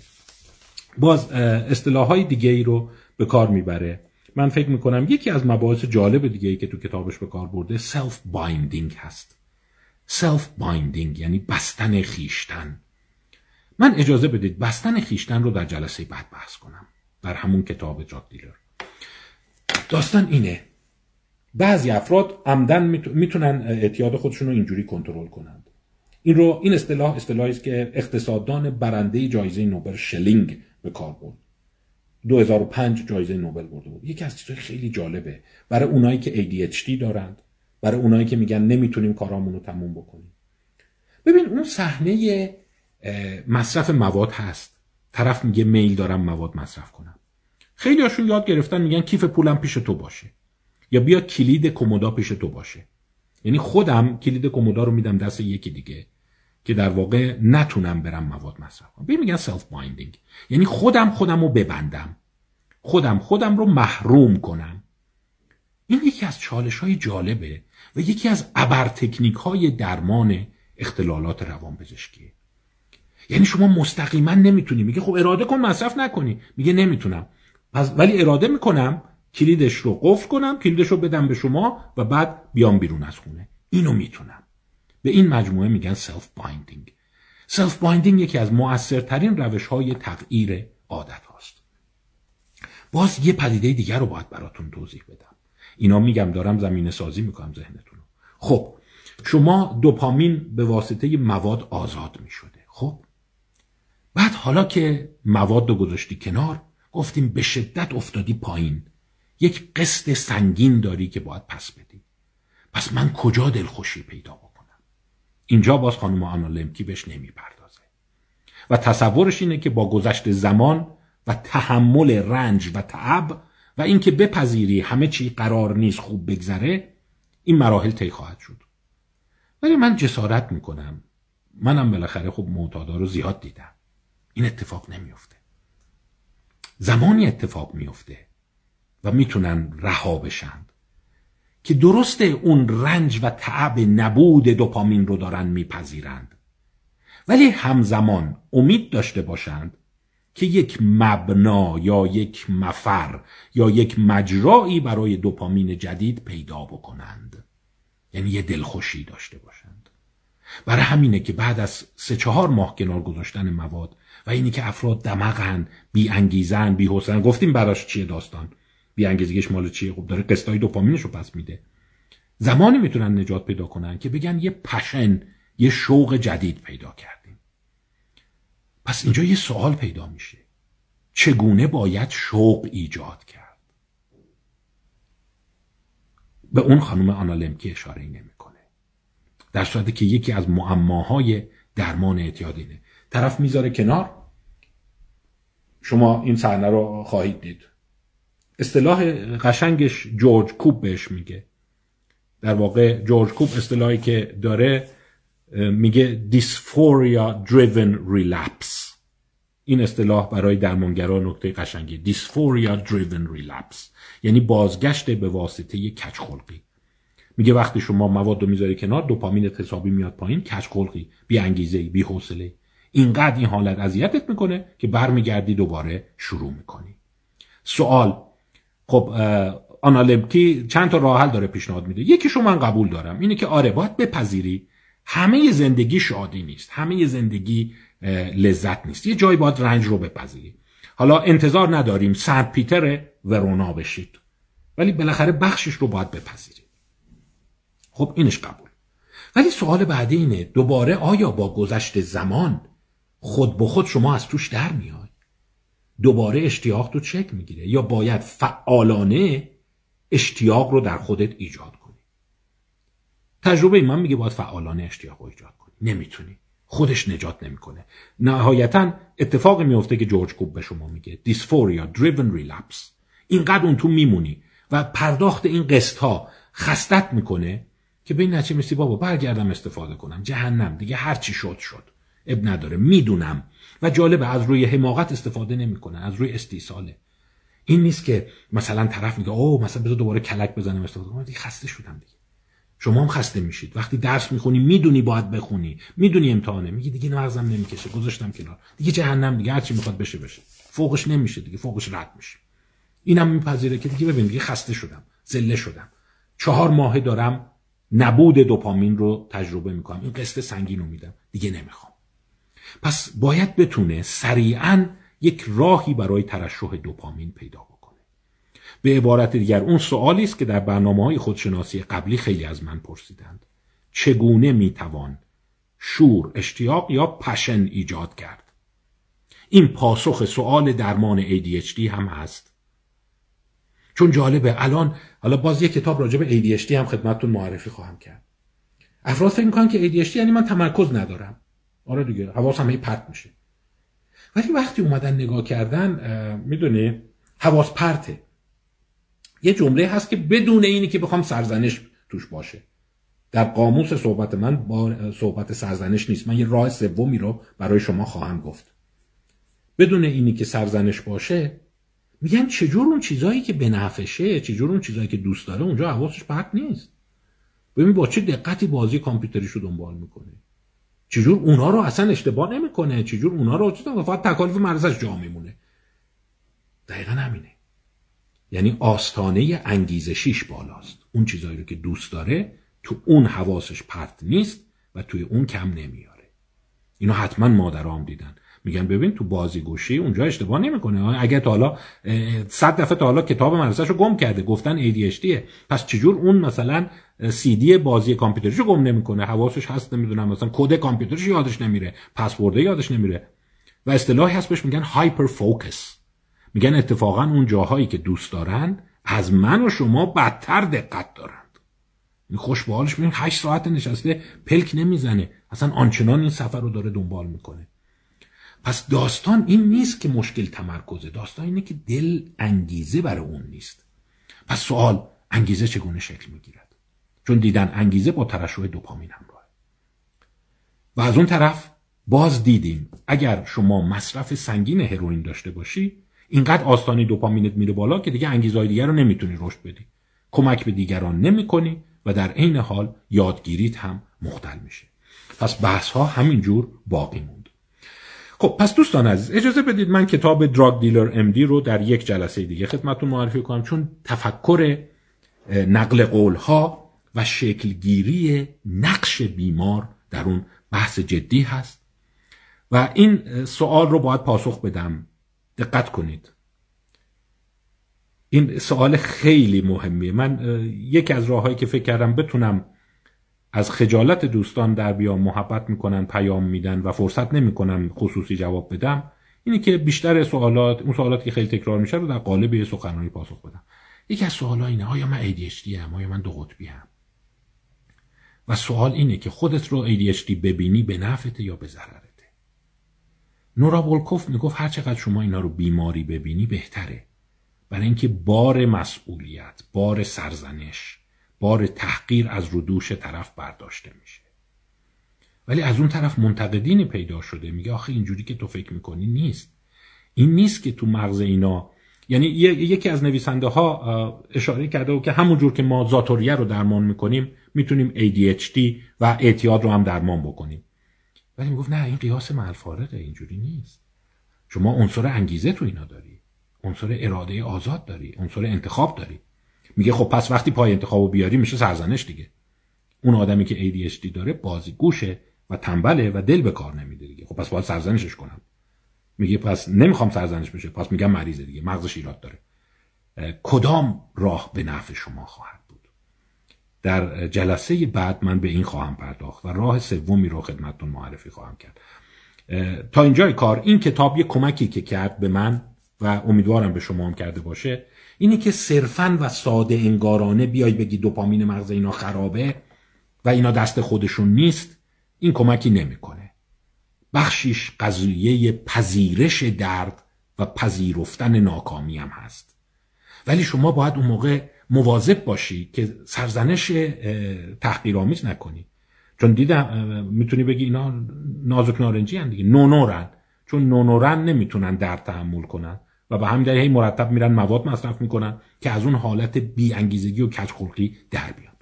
باز اصطلاح های دیگه ای رو به کار می‌بره. من فکر می‌کنم یکی از مباحث جالب دیگه ای که تو کتابش به کار برده self binding هست. self binding یعنی بستن خویشتن. من اجازه بدید بستن خویشتن رو در جلسه بعد بحث کنم. در همون کتاب Drug Dealer. داستان اینه. بعضی افراد عمدا می‌تونن اعتیاد خودشون رو اینجوری کنترل کنند. این رو این اصطلاح اصطلاحی است که اقتصاددان برنده جایزه نوبل شلینگ به کار برد. 2005 جایزه نوبل برده بود. یکی از چیزهای خیلی جالبه. برای اونایی که ADHD دارند برای اونایی که میگن نمی‌تونیم کارامون رو تموم بکنیم. ببین اون صحنه مصرف مواد هست. طرف میگه میل دارم مواد مصرف کنم. خیلی هاشون یاد گرفتن میگن کیف پولم پیش تو باشه. یا بیا کلید کمودا پیش تو باشه. یعنی خودم کلید کمدا رو میدم دست یکی دیگه که در واقع نتونم برم مواد مصرف کنم. میگن self binding یعنی خودم خودم رو ببندم. خودم خودم رو محروم کنم. این یکی از چالش های جالبه و یکی از ابر تکنیک های درمان اختلالات روانپزشکی یعنی شما مستقیما نمی‌تونی. میگه خب اراده کن مصرف نکنی. میگه نمی‌تونم. ولی اراده می‌کنم کلیدش رو قفل کنم کلیدش رو بدم به شما و بعد بیام بیرون از خونه. اینو می‌تونم. به این مجموعه میگن self binding self binding یکی از مؤثرترین روش های تغییر عادت هاست. باز یه پدیده دیگر رو باید براتون توضیح بدم. اینا میگم دارم زمینه سازی می‌کنم ذهنتون خب شما دوپامین به واسطه مواد آزاد می‌شده. خب؟ بعد حالا که مواد رو گذاشتی کنار گفتیم به شدت افتادی پایین. یک قسط سنگین داری که باید پس بدی. پس من کجا دلخوشی پیدا بکنم؟ اینجا باز خانم آنا لمکی بهش نمی‌پردازه. و تصورش اینه که با گذشت زمان و تحمل رنج و تعب و اینکه بپذیری همه چی قرار نیست خوب بگذره این مراحل طی خواهد شد. ولی من جسارت می‌کنم. منم بالاخره خب معتادا رو زیاد دیدم. این اتفاق نمیفته زمانی اتفاق میفته و می‌تونن رها بشند که درست اون رنج و تعب نبود دوپامین رو دارن میپذیرند. ولی همزمان امید داشته باشند که یک مبنا یا یک مفر یا یک مجرایی برای دوپامین جدید پیدا بکنند. یعنی یه دلخوشی داشته باشند. برای همینه که بعد از سه چهار ماه کنار گذاشتن مواد و اینی که افراد دمغن بی انگیزن بی حسن گفتیم براش چیه داستان؟ بی انگیزگیش مال چیه؟ خب داره قسطای دوپامینش رو پس میده. زمانی می‌تونن نجات پیدا کنن که بگن یه پشن یه شوق جدید پیدا کردیم. پس اینجا یه سوال پیدا میشه. چگونه باید شوق ایجاد کرد؟ به اون خانم آنالمکی اشاره ای نمی‌کنه. در صورتی که یکی از معماهای درمان اعتیاد اینه. طرف می‌ذاره کنار. شما این صحنه رو خواهید دید. اصطلاح قشنگش جورج کوب بهش میگه. در واقع جورج کوب اصطلاحی که داره میگه dysphoria driven relapse. این اصطلاح برای درمانگرا نکته قشنگی. dysphoria driven relapse. یعنی بازگشت به واسطه کچ خلقی میگه وقتی شما مواد رو می‌ذاری کنار دوپامین حسابی میاد پایین کچ خلقی بی انگیزه بی حوصله اینقدر این حالت اذیتت می‌کنه که برمیگردی دوباره شروع می‌کنی. سوال خب آنالبکی چند تا راه حل داره پیشنهاد میده. یکی شما من قبول دارم اینه که آره باید بپذیری همه زندگی شادی نیست همه زندگی لذت نیست. یه جایی باید رنج رو بپذیری. حالا انتظار نداریم سنت پیتر ورونا بشید ولی بالاخره بخشش رو باید بپذیری. خب اینش قبول. ولی سوال بعدی اینه دوباره آیا با گذشت زمان خود به خود شما از توش در میای دوباره اشتیاق تو چک می‌گیره یا باید فعالانه اشتیاق رو در خودت ایجاد کنی. تجربه من میگه باید فعالانه اشتیاق رو ایجاد کنی. نمی‌تونی. خودش نجات نمی‌کنه. نهایتا اتفاقی میفته که جورج کوب به شما میگه. دیسفوریا driven relapse. اینقدر اون تو میمونی و پرداخت این قسط ها خستت می‌کنه که به این نچه مثلی بابا برگردم استفاده کنم. جهنم. دیگه هر چی شد شد. اب نداره. می‌دونم و جالبه از روی حماقت استفاده نمی‌کنه از روی استیصاله. این نیست که مثلا طرف میگه اوه مثلا بذار دوباره کلک بزنم استفاده دیگه خسته شدم دیگه. شما هم خسته میشید. وقتی درس می‌خونی می‌دونی باید بخونی. می‌دونی امتحانه. میگی دیگه مغزم نمی‌کشه. گذاشتم کنار. دیگه جهنم دیگه. هرچی می‌خواد بشه بشه. فوقش نمیشه دیگه. فوقش رد میشه. اینم میپذیره که دیگه ببین دیگه خسته شدم. زله شدم. چهار ماه دارم نبود دوپامین رو تجربه می‌کنم. این قسط سنگین رو میدم. دیگه نمی‌خوام. پس باید بتونه سریعا یک راهی برای ترشح دوپامین پیدا بکنه. به عبارت دیگر اون سوالی است که در برنامه های خودشناسی قبلی خیلی از من پرسیدند. چگونه می‌توان شور اشتیاق یا پشن ایجاد کرد؟ این پاسخ سوال درمان ADHD هم هست. چون جالبه الان حالا باز یه کتاب راجع به ADHD هم خدمتتون معرفی خواهم کرد. افراد فکر می‌کنن که ADHD یعنی من تمرکز ندارم. آره دیگه حواسم هی پرت میشه. ولی وقتی اومدن نگاه کردن می‌دونی حواس پرته. یه جمله هست که بدون اینی که بخوام سرزنش توش باشه. در قاموس صحبت من با صحبت سرزنش نیست. من یه راه سومی رو برای شما خواهم گفت. بدون اینی که سرزنش باشه میگن چجور اون چیزایی که به نفشه چجور اون چیزایی که دوست داره اونجا حواسش پرت نیست. ببین با چه دقتی بازی کامپیوتریشو دنبال می‌کنه چجور اونها رو اصلا اشتباه نمی‌کنه؟ چجور اونها رو فقط تکالیف مرزش جا میمونه. دقیقا همینه. یعنی آستانه انگیزشیش بالاست. اون چیزایی رو که دوست داره تو اون حواسش پرت نیست و توی اون کم نمیاره. اینو حتما مادرام دیدن. میگن ببین تو بازی گوشی اونجا اشتباه نمی‌کنه. اگه تا حالا صد دفعه تا حالا کتاب مدرسهش رو گم کرده گفتن ADHD پس چجور اون مثلا سی دی بازی کامپیوترش رو گم نمی‌کنه؟ حواسش هست نمی‌دونم مثلا کد کامپیوترش یادش نمیره پسورد یادش نمیره. و اصطلاحی هست بهش میگن hyperfocus میگن اتفاقا اون جاهایی که دوست دارن از من و شما بدتر دقت دارند این خوش به حالش 8 ساعت نشسته پلک نمی‌زنه. اصلا آنچنان این سفر رو داره دنبال می‌کنه. پس داستان این نیست که مشکل تمرکزه. داستان اینه که دل انگیزه برای اون نیست. پس سوال انگیزه چگونه شکل می‌گیرد؟ چون دیدن انگیزه با ترشح دوپامین همراه و از اون طرف باز دیدیم اگر شما مصرف سنگین هروئین داشته باشی اینقدر آستانی دوپامینت میره بالا که دیگه انگیزهای دیگر رو نمی‌تونی رشد بدی. کمک به دیگران نمی‌کنی و در عین حال یادگیریت هم مختل میشه. پس بحث ها همینجور باقی موند. خب پس دوستان عزیز اجازه بدید من کتاب دراگ دیلر ام دی رو در یک جلسه دیگه خدمتتون معرفی کنم چون تفکر نقل قول ها و شکلگیری نقش بیمار در اون بحث جدی هست. و این سوال رو باید پاسخ بدم. دقت کنید. این سوال خیلی مهمیه. من یکی از راههایی که فکر کردم بتونم از خجالت دوستان در بیام محبت می‌کنن پیام میدن و فرصت نمی‌کنن خصوصی جواب بدم. اینی که بیشتر سوالات اون سوالاتی که خیلی تکرار میشه رو در قالب یه سخنرانی پاسخ بدم. یکی از سوالا اینه آیا من ADHD ام؟ آیا من دو قطبی ام؟ و سوال اینه که خودت رو ADHD ببینی به نفعته یا به ضررته؟ نورا بولکوف می‌گفت هر چقدر شما اینا رو بیماری ببینی بهتره. برای اینکه بار مسئولیت بار سرزنش بار تحقیر از رو دوش طرف برداشته میشه. ولی از اون طرف منتقدینی پیدا شده. میگه آخه اینجوری که تو فکر می‌کنی نیست. این نیست که تو مغز اینا یعنی یکی از نویسنده ها اشاره کرده و که همون جور که ما زاتوریه رو درمان می‌کنیم می‌تونیم ADHD و اعتیاد رو هم درمان بکنیم. ولی می‌گفت نه این قیاس ملفارقه اینجوری نیست. شما عنصر انگیزه تو اینا داری. عنصر اراده آزاد داری. عنصر انتخاب داری. میگه خب پس وقتی پای انتخابو بیاری میشه سرزنش دیگه. اون آدمی که ADHD داره بازی گوشه و تنبله و دل به کار نمیده دیگه. خب پس باید سرزنشش کنم. میگه پس نمی‌خوام سرزنش بشه. پس میگم مریضه دیگه. مغزش ایراد داره. کدام راه به نفع شما خواهد بود؟ در جلسه بعد من به این خواهم پرداخت و راه سومی رو خدمتتون معرفی خواهم کرد. تا اینجای کار این کتاب یه کمکی که کرد به من و امیدوارم به شما هم کرده باشه. اینی که صرفا و ساده انگارانه بیای بگی دوپامین مغز اینا خرابه و اینا دست خودشون نیست این کمکی نمی‌کنه. بخشیش قضیه پذیرش درد و پذیرفتن ناکامی هم هست. ولی شما باید اون موقع مواظب باشی که سرزنش تحقیرآمیز نکنی. چون دیدم می‌تونی بگی اینا نازک نارنجی هن دیگه. نونورن. چون نونورن نمی‌تونن درد تحمل کنن. و به همین دلیل مرتب میرن مواد مصرف می‌کنن که از اون حالت بی انگیزگی و کچخلقی در بیان.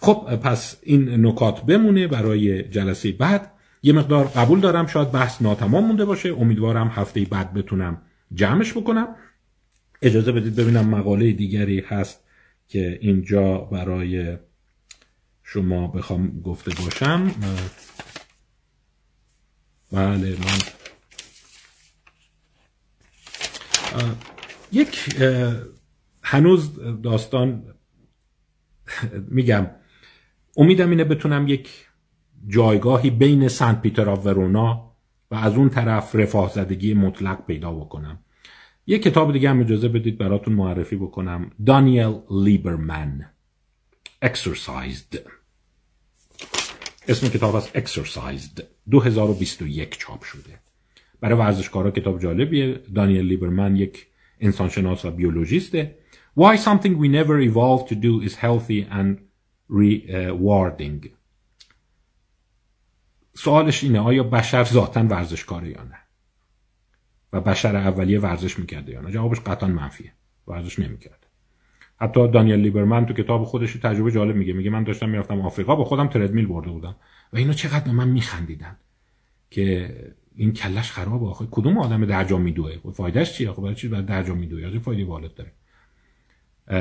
خب پس این نکات بمونه برای جلسه بعد. یه مقدار قبول دارم شاید بحث ناتمام مونده باشه. امیدوارم هفته بعد بتونم جمعش بکنم. اجازه بدید ببینم مقاله دیگری هست که اینجا برای شما بخوام گفته باشم. بله من یک هنوز داستان میگم امیدم اینه بتونم یک جایگاهی بین سنت پیتر و ورونا و از اون طرف رفاه زدگی مطلق پیدا بکنم. یه کتاب دیگه هم اجازه بدید براتون معرفی بکنم. دانیل لیبرمن Exercised. اسم کتاب از Exercised 2021 چاپ شده. برای ورزشکارا کتاب جالبیه. دانیل لیبرمن یک انسانشناس و بیولوژیسته. Why something we never evolved to do is healthy and rewarding. سوالش اینه آیا بشر ذاتا ورزشکاره یا نه؟ و بشر اولیه ورزش می‌کرده یا نه؟ جوابش قطعا منفیه. ورزش نمی‌کرده. حتی دانیل لیبرمن تو کتاب خودش تجربه جالب میگه. میگه من داشتم می‌رفتم آفریقا با خودم تردمیل برده بودم. و اینا چقدر من میخندیدن که این کلش خرابه آخه. کدوم آدم درجا میدوه؟ فایدهش چیه؟ خب برای چی بعد درجا میدوه از فایده والد داره.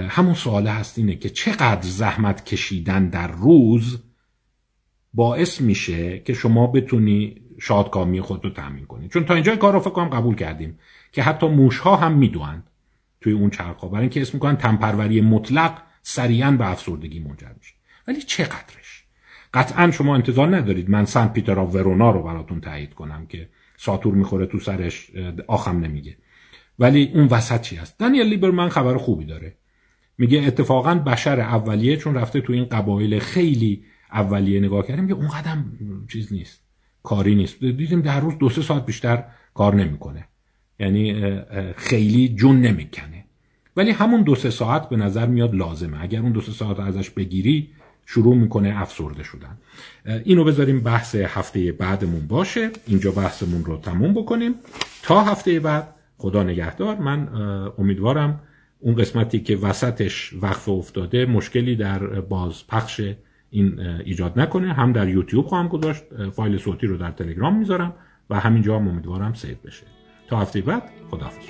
همون سوال هست اینه که چقدر زحمت کشیدن در روز باعث میشه که شما بتونی شادکامی خود رو تامین کنی؟ چون تا اینجا کار رو فکر کنم قبول کردیم که حتی موش ها هم می‌دوند توی اون چرخ برای اینکه اسم می‌کنن تنپروری مطلق سریعا به افسردگی منجر میشه. ولی چقدرش قطعا شما انتظار ندارید من سن پیتر آف ورونا رو براتون تایید کنم که ساتور می‌خوره تو سرش آخم نمیگه. ولی اون وسط چی هست؟ دانیل لیبرمن خبر خوبی داره. میگه اتفاقا بشر اولیه چون رفته تو این قبایل خیلی اولیه نگاه کردیم که اون قدم چیز نیست کاری نیست. دیدیم در روز دو سه ساعت بیشتر کار نمی‌کنه. یعنی خیلی جون نمی‌کنه. ولی همون دو سه ساعت به نظر میاد لازمه. اگر اون دو سه ساعت ازش بگیری شروع می‌کنه افسرده شدن. اینو بذاریم بحث هفته بعدمون باشه. اینجا بحثمون رو تموم بکنیم. تا هفته بعد خدا نگهدار. من امیدوارم اون قسمتی که وسطش وقف افتاده مشکلی در بازپخش این ایجاد نکنه. هم در یوتیوب خواهم گذاشت. فایل صوتی رو در تلگرام می‌ذارم و همینجا هم امیدوارم سیو بشه. تا هفته بعد خداحافظ.